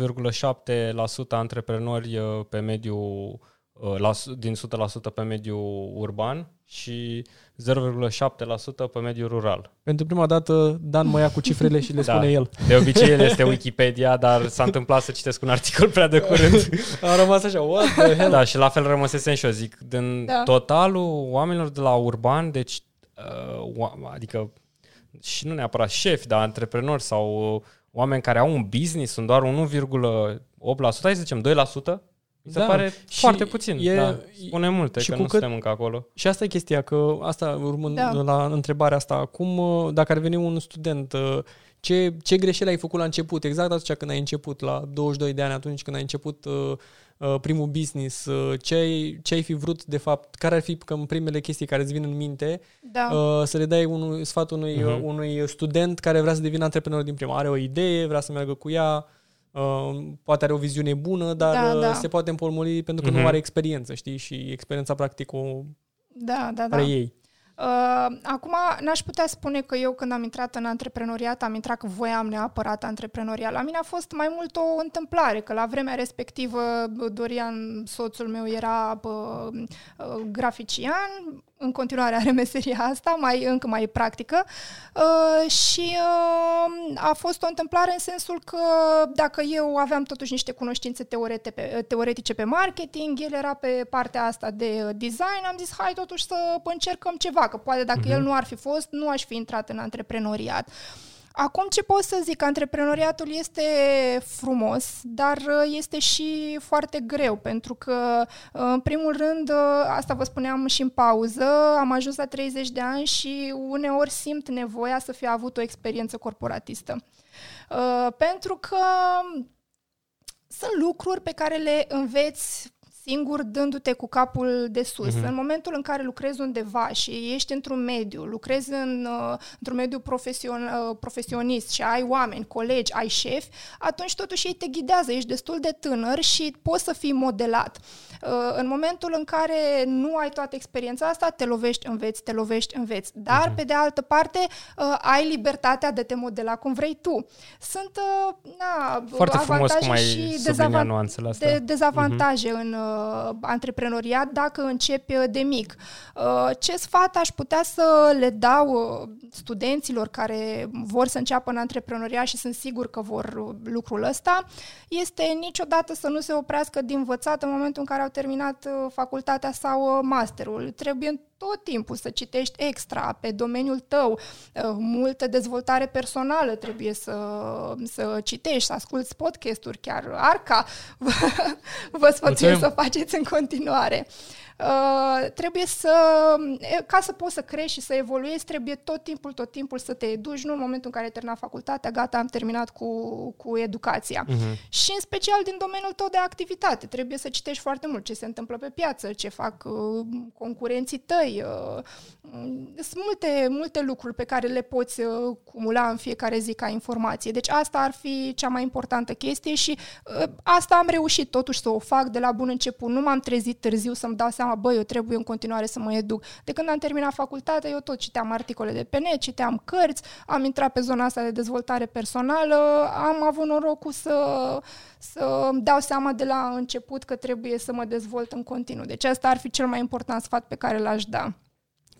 1,7% antreprenori uh, pe mediu uh, la, su- din 100% pe mediu urban și 0,7% pe mediu rural. Pentru prima dată Dan mă ia cu cifrele și le Da. spune el. De obicei el este Wikipedia, dar s-a întâmplat să citesc un articol prea de curând. A rămas așa, what the hell? da, și la fel rămăsesem și eu zic, din Da. totalul oamenilor de la urban, deci uh, oa- adică și nu neapărat șefi, dar antreprenori sau uh, oameni care au un business, sunt doar 1,8%, hai să zicem 2%, mi se Da, pare și foarte puțin. e- da, spune multe, și că cu nu cât- suntem încă acolo. Și asta e chestia, că asta urmând Da. la întrebarea asta, cum, uh, dacă ar veni un student, uh, ce, ce greșeli ai făcut la început, exact atunci când ai început, la 22 de ani, atunci când ai început uh, uh, primul business, uh, ce, ai, ce ai fi vrut, de fapt, care ar fi că în primele chestii care îți vin în minte, Da. uh, să le dai unui, sfat unui, uh, Mhm. unui student care vrea să devină antreprenor din prima. Are o idee, vrea să meargă cu ea, uh, poate are o viziune bună, dar Da, uh, da. se poate împolmoli pentru că Mhm. nu are experiență, știi? Și experiența practic o Da, da, da. are ei. Uh, acum, n-aș putea spune că eu când am intrat în antreprenoriat, am intrat că voiam neapărat antreprenoriat. La mine a fost mai mult o întâmplare, că la vremea respectivă Dorian, soțul meu, era uh, uh, grafician, în continuare are meseria asta, mai încă mai practică uh, și uh, a fost o întâmplare în sensul că dacă eu aveam totuși niște cunoștințe teorete pe, teoretice pe marketing, el era pe partea asta de design, am zis hai totuși să încercăm ceva, că poate dacă uh-huh. el nu ar fi fost, nu aș fi intrat în antreprenoriat. Uh, Acum ce pot să zic? Antreprenoriatul este frumos, dar uh, este și foarte greu, pentru că, uh, în primul rând, uh, asta vă spuneam și în pauză, am ajuns la 30 de ani și uneori simt nevoia să fi avut o experiență corporatistă. Pentru că sunt lucruri pe care le înveți singur dându-te cu capul de sus. Uh-huh. În momentul în care lucrezi undeva și ești într-un mediu, lucrezi în, uh, într-un mediu profesion, uh, profesionist și ai oameni, colegi, ai șefi, atunci totuși ei te ghidează, ești destul de tânăr și poți să fii modelat. Uh, în momentul în care nu ai toată experiența asta, te lovești, înveți, te lovești, înveți. Dar, uh-huh. pe de altă parte, uh, ai libertatea de te modela cum vrei tu. Sunt uh, na, Foarte frumos cum ai și dezavant- nuanțele astea. De, dezavantaje uh-huh. în uh, antreprenoriat dacă începi uh, de mic. Uh, ce sfat aș putea să le dau uh, studenților care vor să înceapă în antreprenoriat și sunt sigur că vor uh, lucrul ăsta, este niciodată să nu se oprească din învățat în momentul în care au terminat uh, facultatea sau uh, masterul. Trebuie tot timpul să citești extra pe domeniul tău, uh, multă dezvoltare personală trebuie să, să citești, să asculți podcasturi, chiar Arca. Vă sfățuiesc să faceți în continuare. Uh, trebuie să, ca să poți să crești și să evoluezi, trebuie tot timpul, tot timpul să te educi, nu în momentul în care ai terminat facultatea, gata, am terminat cu, cu educația. Uh-huh. Și în special din domeniul tău de activitate. Trebuie să citești foarte mult ce se întâmplă pe piață, ce fac uh, concurenții tăi. Uh, sunt multe, multe lucruri pe care le poți uh, cumula în fiecare zi ca informație. Deci asta ar fi cea mai importantă chestie și uh, asta am reușit totuși să o fac de la bun început. Nu m-am trezit târziu să-mi dau seama seama, băi, eu trebuie în continuare să mă educ. De când am terminat facultatea, eu tot citeam articole de pe net, citeam cărți, am intrat pe zona asta de dezvoltare personală, am avut norocul să, să îmi dau seama de la început că trebuie să mă dezvolt în continuu. Deci asta ar fi cel mai important sfat pe care l-aș da.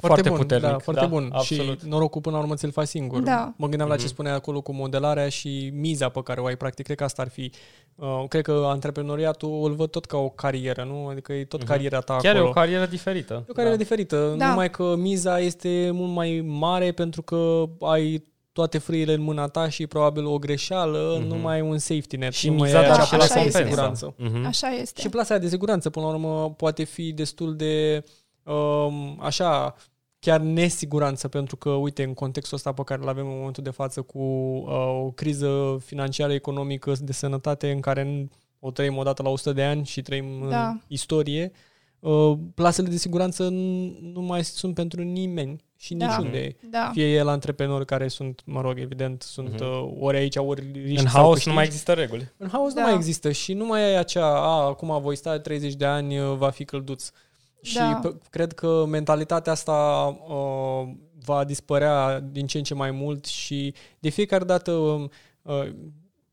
Foarte, foarte bun, puternic. Da, foarte da, bun. Absolut. Și norocul până la urmă ți-l faci singur. Da. Mă gândeam mm-hmm. la ce mhm. spuneai acolo cu modelarea și miza pe care o ai. Practic, cred că asta ar fi... Uh, cred că antreprenoriatul îl văd tot ca o carieră, nu? Adică e tot mm-hmm. cariera ta Chiar acolo. e o carieră diferită. E o carieră da. diferită. Da. Numai că miza este mult mai mare pentru că ai toate frâile în mâna ta și probabil o greșeală, mm-hmm. nu mai ai un safety net. Și nu miza mai și plasa de siguranță. Mm-hmm. Așa este. Și plasa de siguranță, până la urmă, poate fi destul de um, așa chiar nesiguranță, pentru că, uite, în contextul ăsta pe care îl avem în momentul de față cu uh, o criză financiară, economică, de sănătate, în care o trăim odată la 100 de ani și trăim da. în istorie, uh, plasele de siguranță nu mai sunt pentru nimeni și da. niciunde. Da. Fie el antreprenori care sunt, mă rog, evident, sunt uh-huh. ori aici, ori În haos nu mai există reguli. În haos da. nu mai există și nu mai e acea, a, acum voi sta 30 de ani, uh, va fi călduț. Uh, și da. cred că mentalitatea asta uh, va dispărea din ce în ce mai mult și de fiecare dată uh,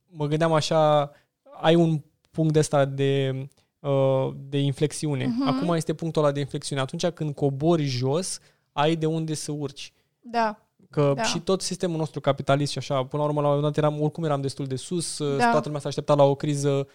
mă gândeam așa, ai un punct de ăsta de, uh, de inflexiune. Uh-huh. Acum este punctul ăla de inflexiune. Atunci când cobori jos, ai de unde să urci. Da. Că da. și tot sistemul nostru capitalist și așa, până la urmă la un moment dat eram, oricum eram destul de sus, da. toată lumea s-a așteptat la o criză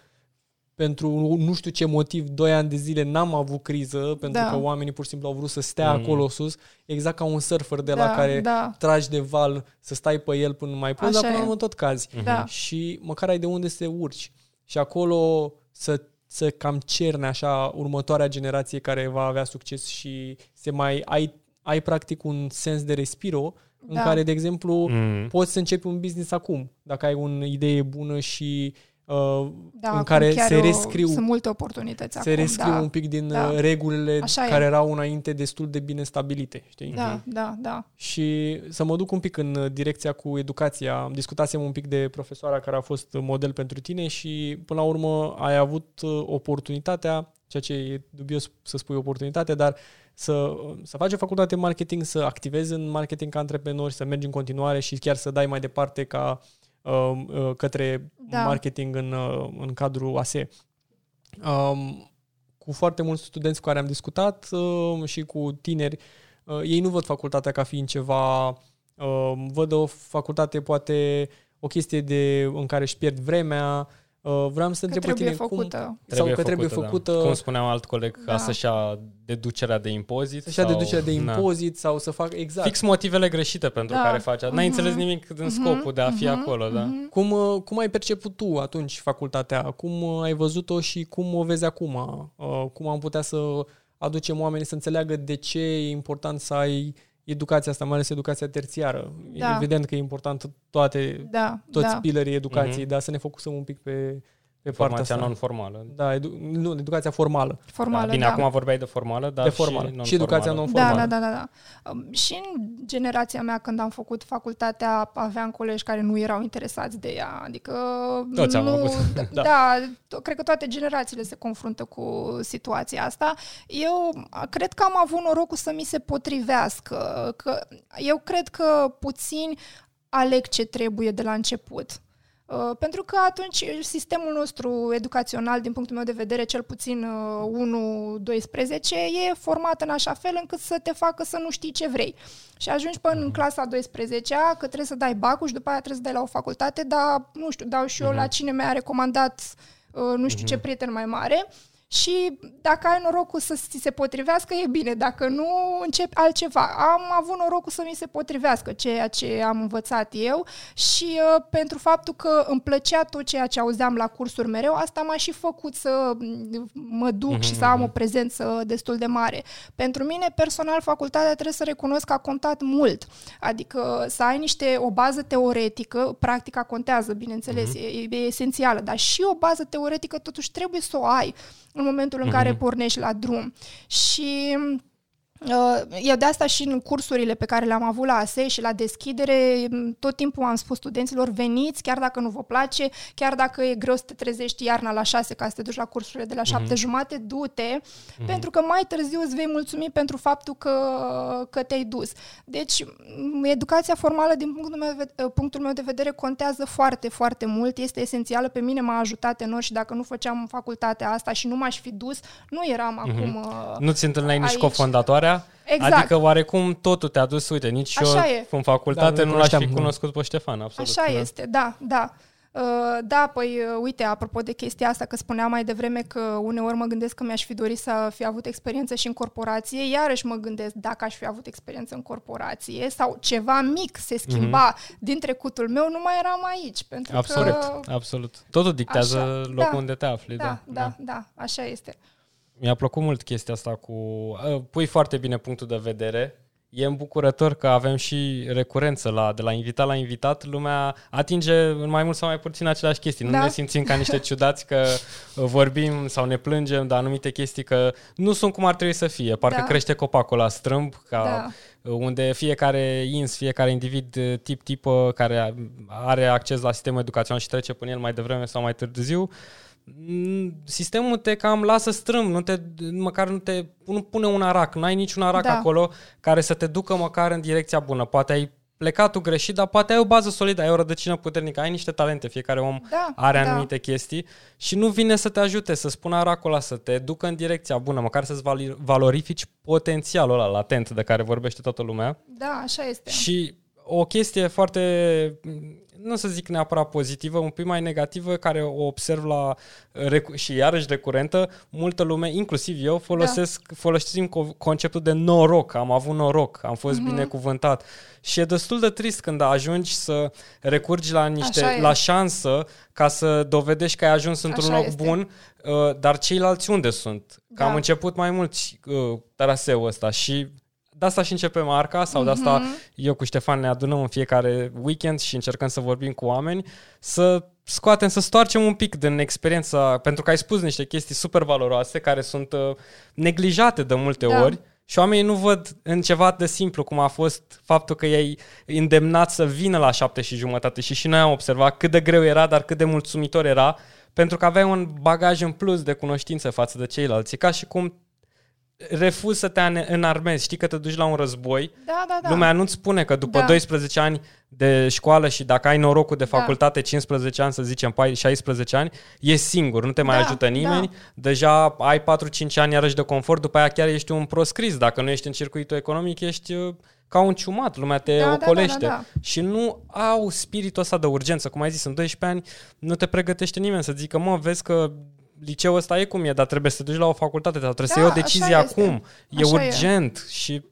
pentru nu știu ce motiv, doi ani de zile n-am avut criză, pentru da. că oamenii pur și simplu au vrut să stea mm. acolo sus, exact ca un surfer de da, la care da. tragi de val, să stai pe el până mai poți, dar până la urmă tot cazi. Da. Și măcar ai de unde să urci. Și acolo să să cam cerne așa următoarea generație care va avea succes și se mai ai, ai practic un sens de respiro în da. care, de exemplu, mm. poți să începi un business acum, dacă ai o idee bună și uh, da, în care se rescriu sunt multe oportunități se acum, rescriu da. un pic din da. Uh, regulile Așa care e. erau înainte destul de bine stabilite, știi? Da, uh-huh. da, da. Și să mă duc un pic în uh, direcția cu educația. Discutasem un pic de profesoara care a fost model pentru tine și până la urmă ai avut uh, oportunitatea, ceea ce e dubios să spui oportunitate, dar să, să faci o facultate de marketing, să activezi în marketing ca antreprenor, să mergi în continuare și chiar să dai mai departe ca uh, Um, uh, către da. marketing în, uh, în cadrul ASE. Um, cu foarte mulți studenți cu care am discutat uh, și cu tineri uh, ei nu văd facultatea ca fiind ceva, uh, văd o facultate poate o chestie de, în care își pierd vremea, Uh, vreau să că întreb pe trebuie tine făcută. cum... Trebuie sau că trebuie făcută, făcută... Da. Cum spuneam alt coleg, Da. ca să-și ia deducerea de impozit. Să-și ia sau- deducerea de Da. impozit sau să facă exact. Fix motivele greșite pentru Da. care faci asta. N-ai Mhm. înțeles nimic din Mhm, scopul de a fi mhm, acolo, da? mhm. Cum, uh, cum ai perceput tu atunci facultatea? Cum uh, ai văzut-o și cum o vezi acum? Uh, Cum am putea să aducem oamenii să înțeleagă de ce e important să ai educația asta, mai ales educația terțiară. Da. E evident că e important toate, Da, toți da. pilerii educației, Mhm. dar să ne focusăm un pic pe, pe partea Formația asta. non-formală. Da, edu- nu, educația formală. Formală, da, bine, da. acum vorbeai de formală, dar de formală. și, Și, educația non-formală. non-formală. Da, da, da, da, da. Um, Și în generația mea, când am făcut facultatea, aveam colegi care nu erau interesați de ea. Adică Toți am nu, avut. Da, Da. da, to- cred că toate generațiile se confruntă cu situația asta. Eu cred că am avut norocul să mi se potrivească. Că eu cred că puțini aleg ce trebuie de la început. Uh, Pentru că atunci sistemul nostru educațional, din punctul meu de vedere, cel puțin uh, 1-12, e format în așa fel încât să te facă să nu știi ce vrei. Și ajungi până în clasa 12-a, că trebuie să dai bacul și după aia trebuie să dai la o facultate, dar, nu știu, dau și eu la cine mi-a recomandat uh, nu știu ce prieten mai mare. Și dacă ai norocul să ți se potrivească, e bine. Dacă nu, începi altceva. Am avut norocul să mi se potrivească ceea ce am învățat eu și uh, pentru faptul că îmi plăcea tot ceea ce auzeam la cursuri mereu, asta m-a și făcut să mm, mă duc și să am o prezență destul de mare. Pentru mine, personal, facultatea trebuie să recunosc că a contat mult. Adică să ai niște, o bază teoretică, practica contează, bineînțeles, e, e esențială, dar și o bază teoretică totuși trebuie să o ai în momentul în care pornești la drum. Și uh, eu de asta și în cursurile pe care le-am avut la ASE și la deschidere, m, tot timpul am spus studenților, veniți, chiar dacă nu vă place, chiar dacă e greu să te trezești iarna la 6 ca să te duci la cursurile de la 7 jumate, du-te, pentru că mai târziu îți vei mulțumi pentru faptul că, că te-ai dus. Deci, m, educația formală, din punctul meu, de ve- punctul meu de vedere, contează foarte, foarte mult, este esențială, pe mine m-a ajutat enorm și dacă nu făceam facultatea asta și nu m-aș fi dus, nu eram acum... uh, Nu ți întâlneai nici Aici. Cu fondatoarea? Exact. Adică oarecum totul te-a dus, uite, nici Așa eu e. în facultate Da, nu nu l-aș fi cunoșteam, nu. cunoscut pe Ștefan, absolut. Așa da. este, da, da. Uh, Da, păi uh, uite, apropo de chestia asta, că spuneam mai devreme că uneori mă gândesc că mi-aș fi dorit să fi avut experiență și în corporație, iarăși mă gândesc dacă aș fi avut experiență în corporație sau ceva mic se schimba mm-hmm. din trecutul meu, nu mai eram aici. Pentru Absolut, că... absolut. Totul dictează Așa, locul da. unde te afli. Da, Da, da, da, așa este. Mi-a plăcut mult chestia asta cu... uh, Pui foarte bine punctul de vedere. E îmbucurător că avem și recurență la, de la invitat la invitat. Lumea atinge în mai mult sau mai puțin aceleași chestii. Nu Da. ne simțim ca niște ciudați că uh, vorbim sau ne plângem de anumite chestii că nu sunt cum ar trebui să fie. Parcă Da. crește copacul la strâmb, ca Da. unde fiecare ins, fiecare individ uh, tip-tip care are acces la sistemul educațional și trece până el mai devreme sau mai târziu, mm, sistemul te cam lasă strâm, nu te, măcar nu te nu pune un arac, nu ai niciun arac Da. acolo care să te ducă măcar în direcția bună. Poate ai plecat tu greșit, dar poate ai o bază solidă, ai o rădăcină puternică, ai niște talente, fiecare om Da, are da. anumite chestii și nu vine să te ajute, să spună aracul ăla, să te ducă în direcția bună, măcar să-ți vali- valorifici potențialul ăla latent de care vorbește toată lumea. Da, așa este. Și o chestie foarte, nu să zic neapărat pozitivă, un pic mai negativă, care o observ la, recu- și iarăși recurentă, multă lume, inclusiv eu, folosesc, da. folosim co- conceptul de noroc, am avut noroc, am fost Mhm. mm-hmm. binecuvântat. Și e destul de trist când ajungi să recurgi la niște, Așa e. la șansă ca să dovedești că ai ajuns într-un Așa loc este. bun, uh, dar ceilalți unde sunt? Că Da. am început mai mulți uh, traseul ăsta și de asta și începem arca sau de asta Mhm. eu cu Ștefan ne adunăm în fiecare weekend și încercăm să vorbim cu oameni, să scoatem, să stoarcem un pic din experiența, pentru că ai spus niște chestii super valoroase care sunt uh, neglijate de multe Da. ori și oamenii nu văd în ceva de simplu, cum a fost faptul că i-ai îndemnat să vină la șapte și jumătate și și noi am observat cât de greu era, dar cât de mulțumitor era, pentru că aveai un bagaj în plus de cunoștință față de ceilalți. E ca și cum refuzi să te ane- înarmezi. Știi că te duci la un război, Da, da, da. lumea nu-ți spune că după Da. 12 ani de școală și dacă ai norocul de Da. facultate, 15 ani, să zicem, pai- 16 ani, e singur, nu te mai Da, ajută nimeni, deja ai 4-5 ani iarăși de confort, după aia chiar ești un proscris. Dacă nu ești în circuitul economic, ești uh, ca un ciumat, lumea te Da, da, da, ocolește. da, da. Și nu au spiritul ăsta de urgență. Cum ai zis, în 12 ani nu te pregătește nimeni să zică, mă, vezi că liceul ăsta e cum e, dar trebuie să te duci la o facultate, dar trebuie Da, să iei o așa decizie este. acum. E Așa e. urgent și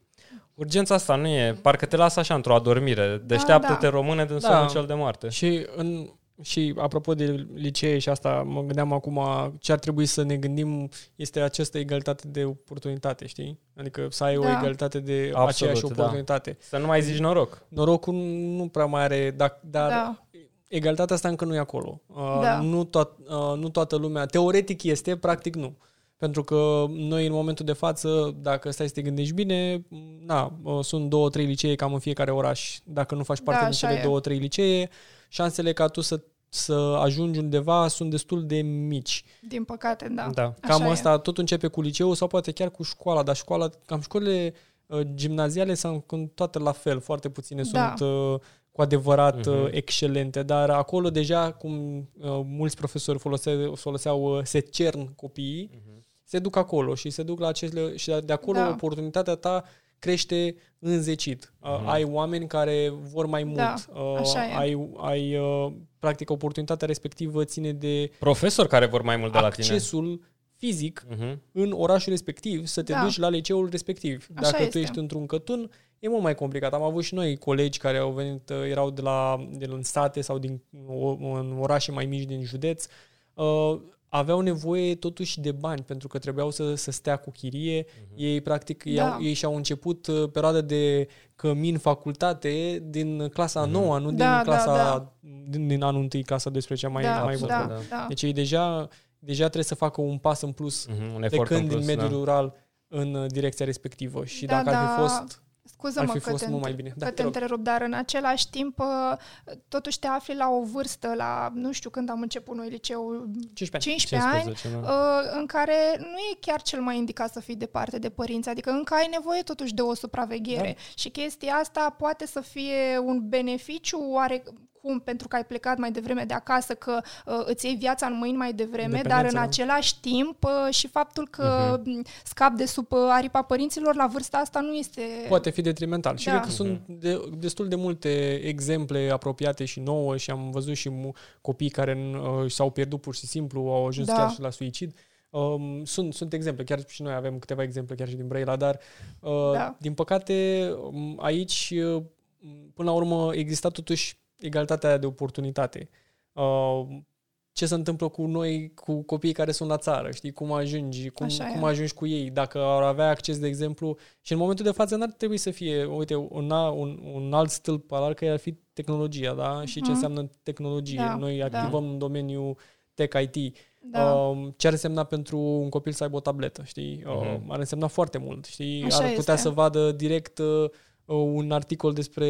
urgența asta nu e, parcă te lasă așa într-o adormire. Deșteaptă-te da. române din Da. somnul cel de moarte. Și, în, și apropo de licee și asta, mă gândeam acum ce ar trebui să ne gândim este această egalitate de oportunitate, știi? Adică să ai o Da. egalitate de Absolut, aceeași da. oportunitate. Să nu mai zici noroc. Norocul nu prea mai are, dar, dar Da. Egalitatea asta încă nu e acolo. Uh, Da. nu, toat, uh, nu toată lumea, teoretic este, practic nu. Pentru că noi în momentul de față, dacă stai să te gândești bine, na, uh, sunt două, trei licee cam în fiecare oraș. Dacă nu faci parte Da, din așa cele e. două, trei licee, șansele ca tu să, să ajungi undeva sunt destul de mici. Din păcate, da. Da. Cam Așa e. asta tot începe cu liceul sau poate chiar cu școala, dar școala, cam școlile uh, gimnaziale sunt cam toate la fel, foarte puține Da. sunt uh, cu adevărat Mhm. uh, excelente, dar acolo deja, cum uh, mulți profesori foloseau, foloseau uh, se cern copiii, se duc acolo și se duc la acele și de acolo Da. oportunitatea ta crește înzecit. Uh, ai oameni care vor mai mult. Da, uh, așa e. ai, ai uh, practic oportunitatea respectivă ține de Profesori care vor mai mult de la tine. accesul fizic Mhm. în orașul respectiv, să te Da. duci la liceul respectiv. Așa Dacă tu este. ești într-un cătun, e mult mai complicat. Am avut și noi colegi care au venit, uh, erau de la de în sate sau din o- în orașe mai mici din județ, uh, aveau nevoie totuși de bani pentru că trebuiau să, să stea cu chirie. Ei practic Da. da. ei și-au început uh, perioada de cămin facultate din clasa Mhm. 9 nu Da, din clasa da, da. Din, din anul 1, clasa 12 mai da, mai absolut, vârstă. da, da. da. Deci ei deja deja trebuie să facă un pas în plus Mhm. Un efort plecând în plus, din mediul da. rural în uh, direcția respectivă. Și Da, dacă ar fi da. fost... Scuză-mă Ar fi că fost te, mult mai bine. Da, că te te rog. întrerup, dar în același timp uh, totuși te afli la o vârstă, la nu știu când am început noi liceul, 15 ani. 15 ani, 15, da. uh, în care nu e chiar cel mai indicat să fii departe de părinți, adică încă ai nevoie totuși de o supraveghere Da. și chestia asta poate să fie un beneficiu oarecum pentru că ai plecat mai devreme de acasă, că uh, îți iei viața în mâini mai devreme, dar Independență, în da. același timp uh, și faptul că uh-huh. scap de sub uh, aripa părinților la vârsta asta nu este... Poate fi detrimental. Și Da. cred că sunt de, destul de multe exemple apropiate și nouă și am văzut și mu- copii care uh, s-au pierdut pur și simplu, au ajuns Da. chiar și la suicid. Um, sunt, sunt exemple, chiar și noi avem câteva exemple chiar și din Brăila, dar uh, Da. din păcate um, aici uh, până la urmă exista totuși egalitatea aia de oportunitate. Uh, ce se întâmplă cu noi, cu copiii care sunt la țară, știi, cum ajungi, cum, Așa e. cum ajungi cu ei, dacă ar avea acces, de exemplu, și în momentul de față n-ar trebui să fie, uite, un, a- un, un alt stâlp al arcăi ar fi tehnologia, da? Și ce Mhm. înseamnă tehnologie. Da, Noi da. activăm în domeniul tech IT. Da. Um, ce ar însemna pentru un copil să aibă o tabletă, știi? Mhm. Um, ar însemna foarte mult, știi? Așa ar putea este. să vadă direct uh, un articol despre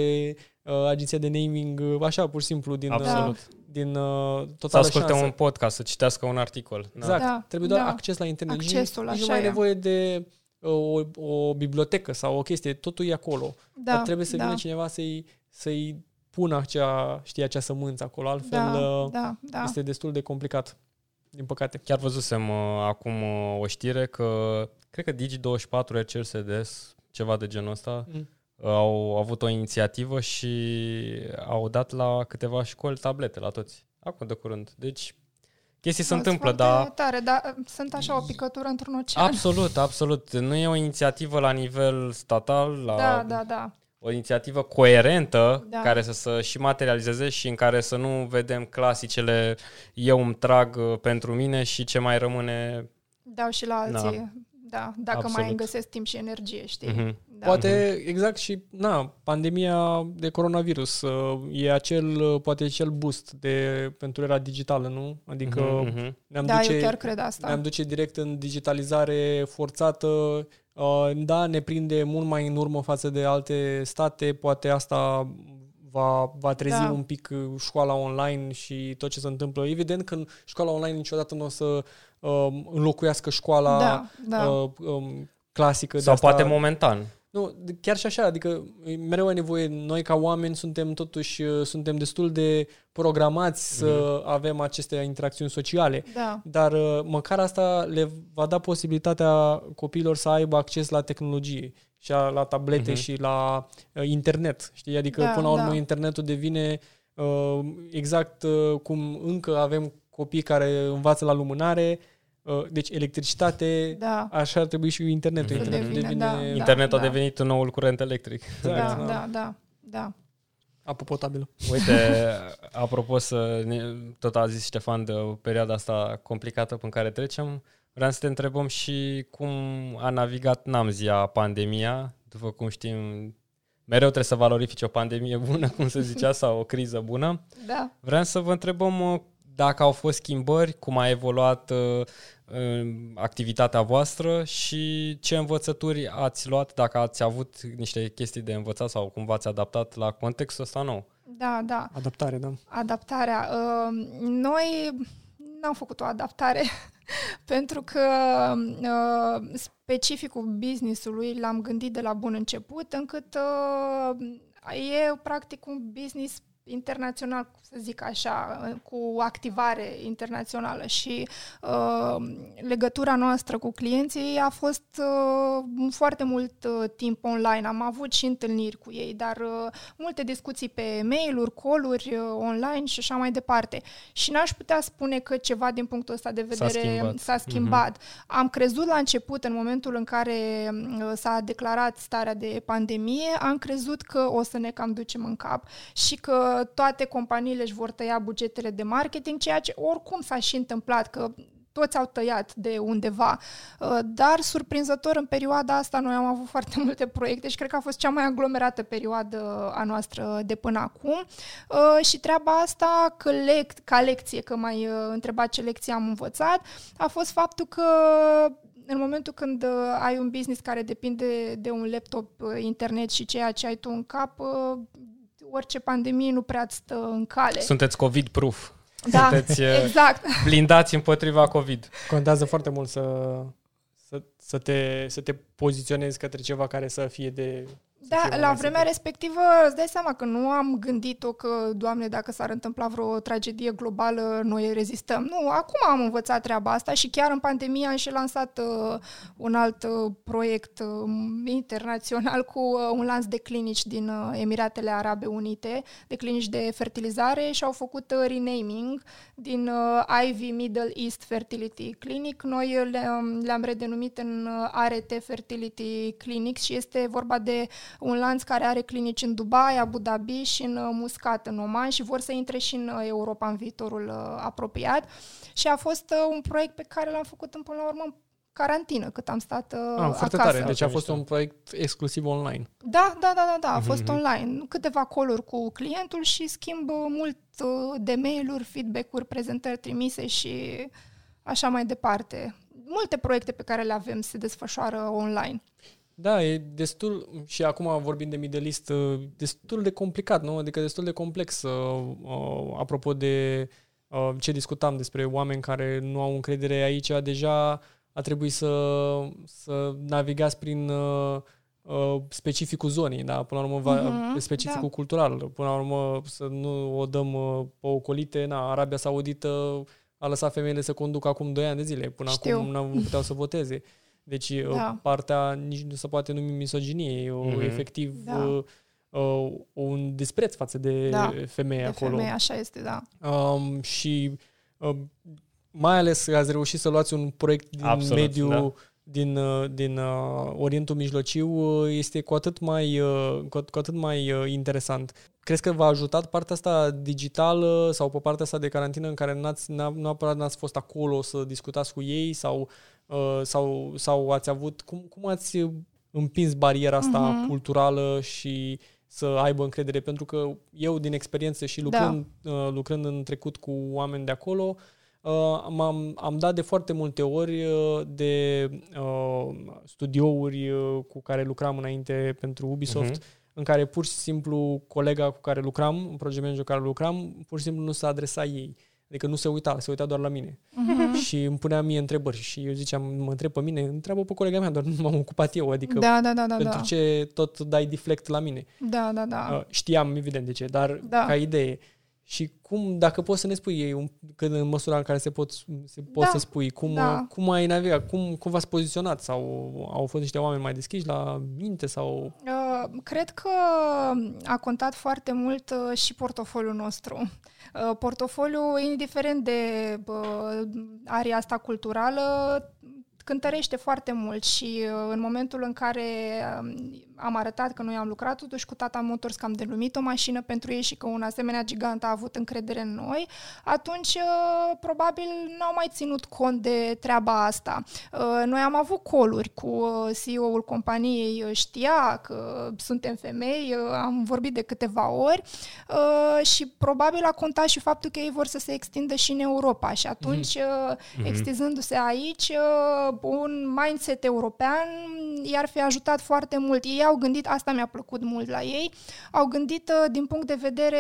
uh, agenția de naming, uh, așa, pur și simplu, din, Absolut. uh, din uh, Să totală asculte șansă. un podcast, să citească un articol. Da. Exact. Da, Trebuie doar da. acces la internet. Nici- Accesul, nici nu așa mai ai e. nevoie de uh, o, o bibliotecă sau o chestie. Totul e acolo. da, Dar trebuie să da, vină cineva să-i, să-i pună acea, știi, acea sămânță acolo. Altfel da, uh, da, da. este destul de complicat, din păcate. Chiar văzusem uh, acum uh, o știre că cred că Digi24, RCLSDS, ceva de genul ăsta, Mm. Au avut o inițiativă și au dat la câteva școli tablete la toți. Acum de curând. Deci chestii se Sunt întâmplă, foarte dar Tare, dar uh, sunt așa o picătură într-un ocean. absolut, absolut. Nu e o inițiativă la nivel statal, la Da, da, da. o inițiativă coerentă Da. care să se și materializeze și în care să nu vedem clasicele eu îmi trag uh, pentru mine și ce mai rămâne. Dau și la alții. Da, dacă Absolut. mai găsesc timp și energie, știi? Mhm. Da. Poate, exact, și na, pandemia de coronavirus uh, e acel, uh, poate cel boost de, pentru era digitală, nu? Adică Mhm, mhm. ne-am da, duce, eu chiar cred asta. ne-am duce direct în digitalizare forțată. Uh, Da, ne prinde mult mai în urmă față de alte state. Poate asta va, va trezi Da. un pic uh, școala online și tot ce se întâmplă. Evident că școala online niciodată nu o să um, înlocuiască școala Da, da. uh, um, clasică. Sau de asta. poate momentan. Nu, chiar și așa, adică mereu ai nevoie, noi ca oameni suntem totuși, uh, suntem destul de programați să avem aceste interacțiuni sociale, Da. dar uh, măcar asta le va da posibilitatea copiilor să aibă acces la tehnologie și a- la tablete Mhm. și la uh, internet, știi? Adică Da, până la urmă da. internetul devine uh, exact uh, cum încă avem copii care învață la lumânare, uh, deci electricitate, Da. așa ar trebui și internetul. Mhm. Internetul Devine, devine, da, da. Internetul a devenit noul curent electric. Da, Exact, da, da, da. apă potabilă. Uite, apropo să ne, tot a zis Ștefan de perioada asta complicată pe care trecem, vreau să te întrebăm și cum a navigat Namzia pandemia. După cum știm, mereu trebuie să valorifici o pandemie bună, cum se zicea, sau o criză bună. Da. Vreau să vă întrebăm uh, dacă au fost schimbări, cum a evoluat uh, uh, activitatea voastră și ce învățături ați luat, dacă ați avut niște chestii de învățat sau cum v-ați adaptat la contextul ăsta nou. Da, da. Adaptare, da. Adaptarea. Uh, Noi n-am făcut o adaptare pentru că uh, specificul business-ului l-am gândit de la bun început, încât uh, e practic un business internațional, să zic așa, cu activare internațională și uh, legătura noastră cu clienții a fost uh, foarte mult uh, timp online. Am avut și întâlniri cu ei, dar uh, multe discuții pe mail-uri, call-uri uh, online și așa mai departe. Și n-aș putea spune că ceva din punctul ăsta de S-a vedere schimbat. s-a schimbat. Am crezut la început, în momentul în care uh, s-a declarat starea de pandemie, am crezut că o să ne cam ducem în cap și că toate companiile își vor tăia bugetele de marketing, ceea ce oricum s-a și întâmplat, că toți au tăiat de undeva. Uh, Dar, surprinzător, în perioada asta noi am avut foarte multe proiecte și cred că a fost cea mai aglomerată perioadă a noastră de până acum. Uh, Și treaba asta, că lec- ca lecție, că mai uh, întreba ce lecție am învățat, a fost faptul că în momentul când uh, ai un business care depinde de un laptop, uh, internet și ceea ce ai tu în cap, uh, orice pandemie nu prea îți stă în cale. Sunteți COVID-proof. da, Sunteți uh, exact. blindați împotriva COVID. Contează foarte mult să, să, să, te, să te poziționezi către ceva care să fie de... să Da, fie la mai vremea simplu. respectivă îți dai seama că nu am gândit-o că, Doamne, dacă s-ar întâmpla vreo tragedie globală, noi rezistăm. Nu, acum am învățat treaba asta și chiar în pandemie am și lansat uh, un alt uh, proiect uh, internațional cu uh, un lanț de clinici din uh, Emiratele Arabe Unite, de clinici de fertilizare și au făcut uh, renaming din uh, Ivy Middle East Fertility Clinic. Noi uh, le-am, le-am redenumit în uh, ART Fertility Clinics și este vorba de un lanț care are clinici în Dubai, Abu Dhabi și în uh, Muscat, în Oman și vor să intre și în uh, Europa în viitorul uh, apropiat. Și a fost uh, un proiect pe care l-am făcut în, până la urmă în carantină, cât am stat uh, Ah, foarte acasă. tare. Deci a fost Mișto. un proiect exclusiv online. Da, da, da, da, da, a Mhm. fost online. Câteva call cu clientul și schimb uh, mult uh, de mail-uri, feedback-uri, prezentări trimise și așa mai departe. Multe proiecte pe care le avem se desfășoară online. Da, e destul, și acum vorbim de Middle East, uh, destul de complicat, nu? Adică destul de complex. uh, uh, Apropo de uh, ce discutam despre oameni care nu au încredere aici, deja a trebuit să, să navigați prin uh, uh, specificul zonei, da? Până la urmă, va, Mhm, specificul da. cultural. Până la urmă, să nu o dăm uh, pe ocolite, na, Arabia Saudită a lăsat femeile să conducă acum 2 ani de zile. Până Știu. acum nu puteau să voteze. Deci Da. da. partea nici nu se poate numi misoginie, e o, Mhm. efectiv Da. uh, uh, un dispreț față de Da, femeie De acolo. femeie, așa este, da. Um, și uh, mai ales că ați reușit să luați un proiect din Absolut, mediu da. din, uh, din uh, Orientul Mijlociu uh, este cu atât mai, uh, cu, cu atât mai uh, interesant. Crezi că v-a ajutat partea asta digitală sau pe partea asta de carantină în care n-ați, n-a- nu neapărat n-ați fost acolo să discutați cu ei sau, uh, sau, sau ați avut... Cum, cum ați împins bariera asta Mhm. culturală și să aibă încredere? Pentru că eu, din experiență și lucrând, da. uh, lucrând în trecut cu oameni de acolo, uh, am, am dat de foarte multe ori uh, de uh, studiouri uh, cu care lucram înainte pentru Ubisoft, Mhm. în care pur și simplu colega cu care lucram, un project manager cu care lucram, pur și simplu nu s-a adresat ei. Adică nu se uita, se uita doar la mine. Mhm. Și îmi punea mie întrebări și eu ziceam, mă întreb pe mine, întreabă pe colega mea, doar nu m-am ocupat eu, adică Da, da, da, da. pentru da. ce tot dai deflect la mine. Da, da, da. Uh, Știam, evident, de ce, dar Da. ca idee. Și cum, dacă poți să ne spui ei, un, când în măsura în care se pot, se pot Da, să spui, cum, da. uh, cum ai navigat, cum, cum v-ați poziționat sau au fost niște oameni mai deschiși la minte sau... Uh, Cred că a contat foarte mult uh, și portofoliul nostru. Uh, Portofoliul, indiferent de uh, aria asta culturală, cântărește foarte mult și uh, în momentul în care um, am arătat că noi am lucrat totuși cu Tata Motors, că am denumit o mașină pentru ei și că un asemenea gigant a avut încredere în noi, atunci uh, probabil n-au mai ținut cont de treaba asta. Uh, Noi am avut coluri cu uh, CEO-ul companiei, uh, știa că suntem femei, uh, am vorbit de câteva ori uh, și probabil a contat și faptul că ei vor să se extindă și în Europa. Și atunci, uh, extinzându-se aici, uh, un mindset european i-ar fi ajutat foarte mult. Ei au gândit, asta mi-a plăcut mult la ei, au gândit uh, din punct de vedere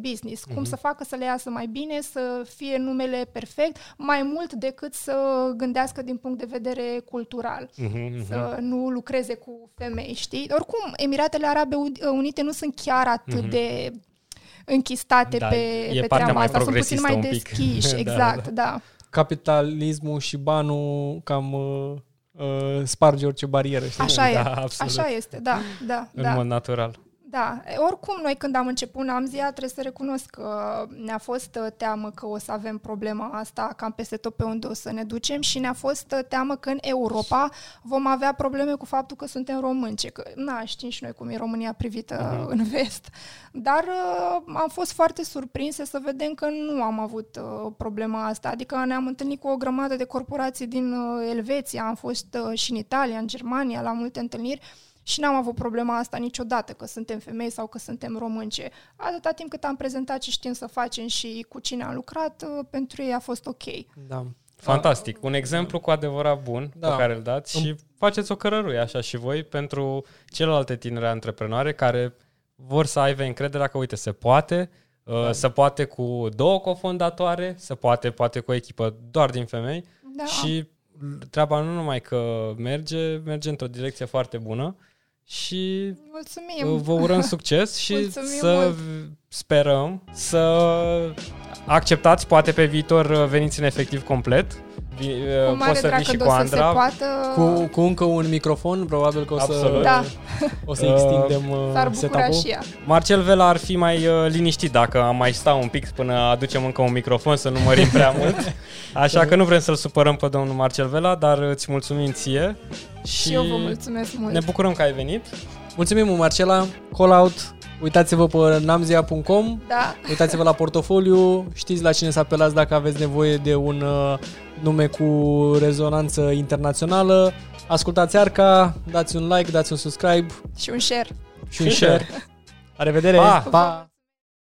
business, cum să facă să le iasă mai bine, să fie numele perfect, mai mult decât să gândească din punct de vedere cultural Mhm, să nu lucreze cu femei, știi? Oricum, Emiratele Arabe Unite nu sunt chiar atât de închistate Da, pe, e pe partea treaba mai asta, sunt puțin progresistă mai un pic. deschiși, Da, exact, da. Capitalismul și banul cam uh, uh, sparge orice barieră, știi? Așa e, Da, absolut. așa este, da, da, În da. mod natural. Da, E, oricum noi când am început Namzia trebuie să recunosc că ne-a fost uh, teamă că o să avem problema asta cam peste tot pe unde o să ne ducem și ne-a fost uh, teamă că în Europa vom avea probleme cu faptul că suntem români, ce că, na, știm și noi cum e România privită uh, în vest. Dar uh, am fost foarte surprinse să vedem că nu am avut uh, problema asta, adică ne-am întâlnit cu o grămadă de corporații din uh, Elveția, am fost uh, și în Italia, în Germania, la multe întâlniri și n-am avut problema asta niciodată, că suntem femei sau că suntem românce. Atâta timp cât am prezentat ce știm să facem și cu cine am lucrat, uh, pentru ei a fost ok. Da. Fantastic. Un exemplu cu adevărat bun Da. pe care îl dați și faceți o cărăruie așa și voi pentru celelalte tinere antreprenoare care vor să aibă încrederea că, uite, se poate, da. se poate cu două cofondatoare, se poate poate cu o echipă doar din femei Da. și treaba nu numai că merge, merge într-o direcție foarte bună și Mulțumim! vă urăm succes și Mulțumim să mult. sperăm să acceptați, poate pe viitor uh, veniți în efectiv complet. Vi- uh, Cu mare Poți să drag vii și când cu o să se Andra. poată, Cu, cu încă un microfon, probabil că o să, Absolut. Da. o să Uh, extindem uh, s-ar bucura setup-ul. și ea. Marcel Vela ar fi mai uh, liniștit dacă am mai sta un pic până aducem încă un microfon să nu mărim prea mult. Așa că nu vrem să-l supărăm pe domnul Marcel Vela, dar îți mulțumim ție. Și, Și eu vă mulțumesc mult. ne bucurăm că ai venit. Mulțumim, Marcela. Call out. Uitați-vă pe namzia.com. Da. Uitați-vă la portofoliu. Știți la cine să apelați dacă aveți nevoie de un uh, nume cu rezonanță internațională. Ascultați Arca, dați un like, dați un subscribe Și un share. și un Și un share. share. La revedere! Pa! pa!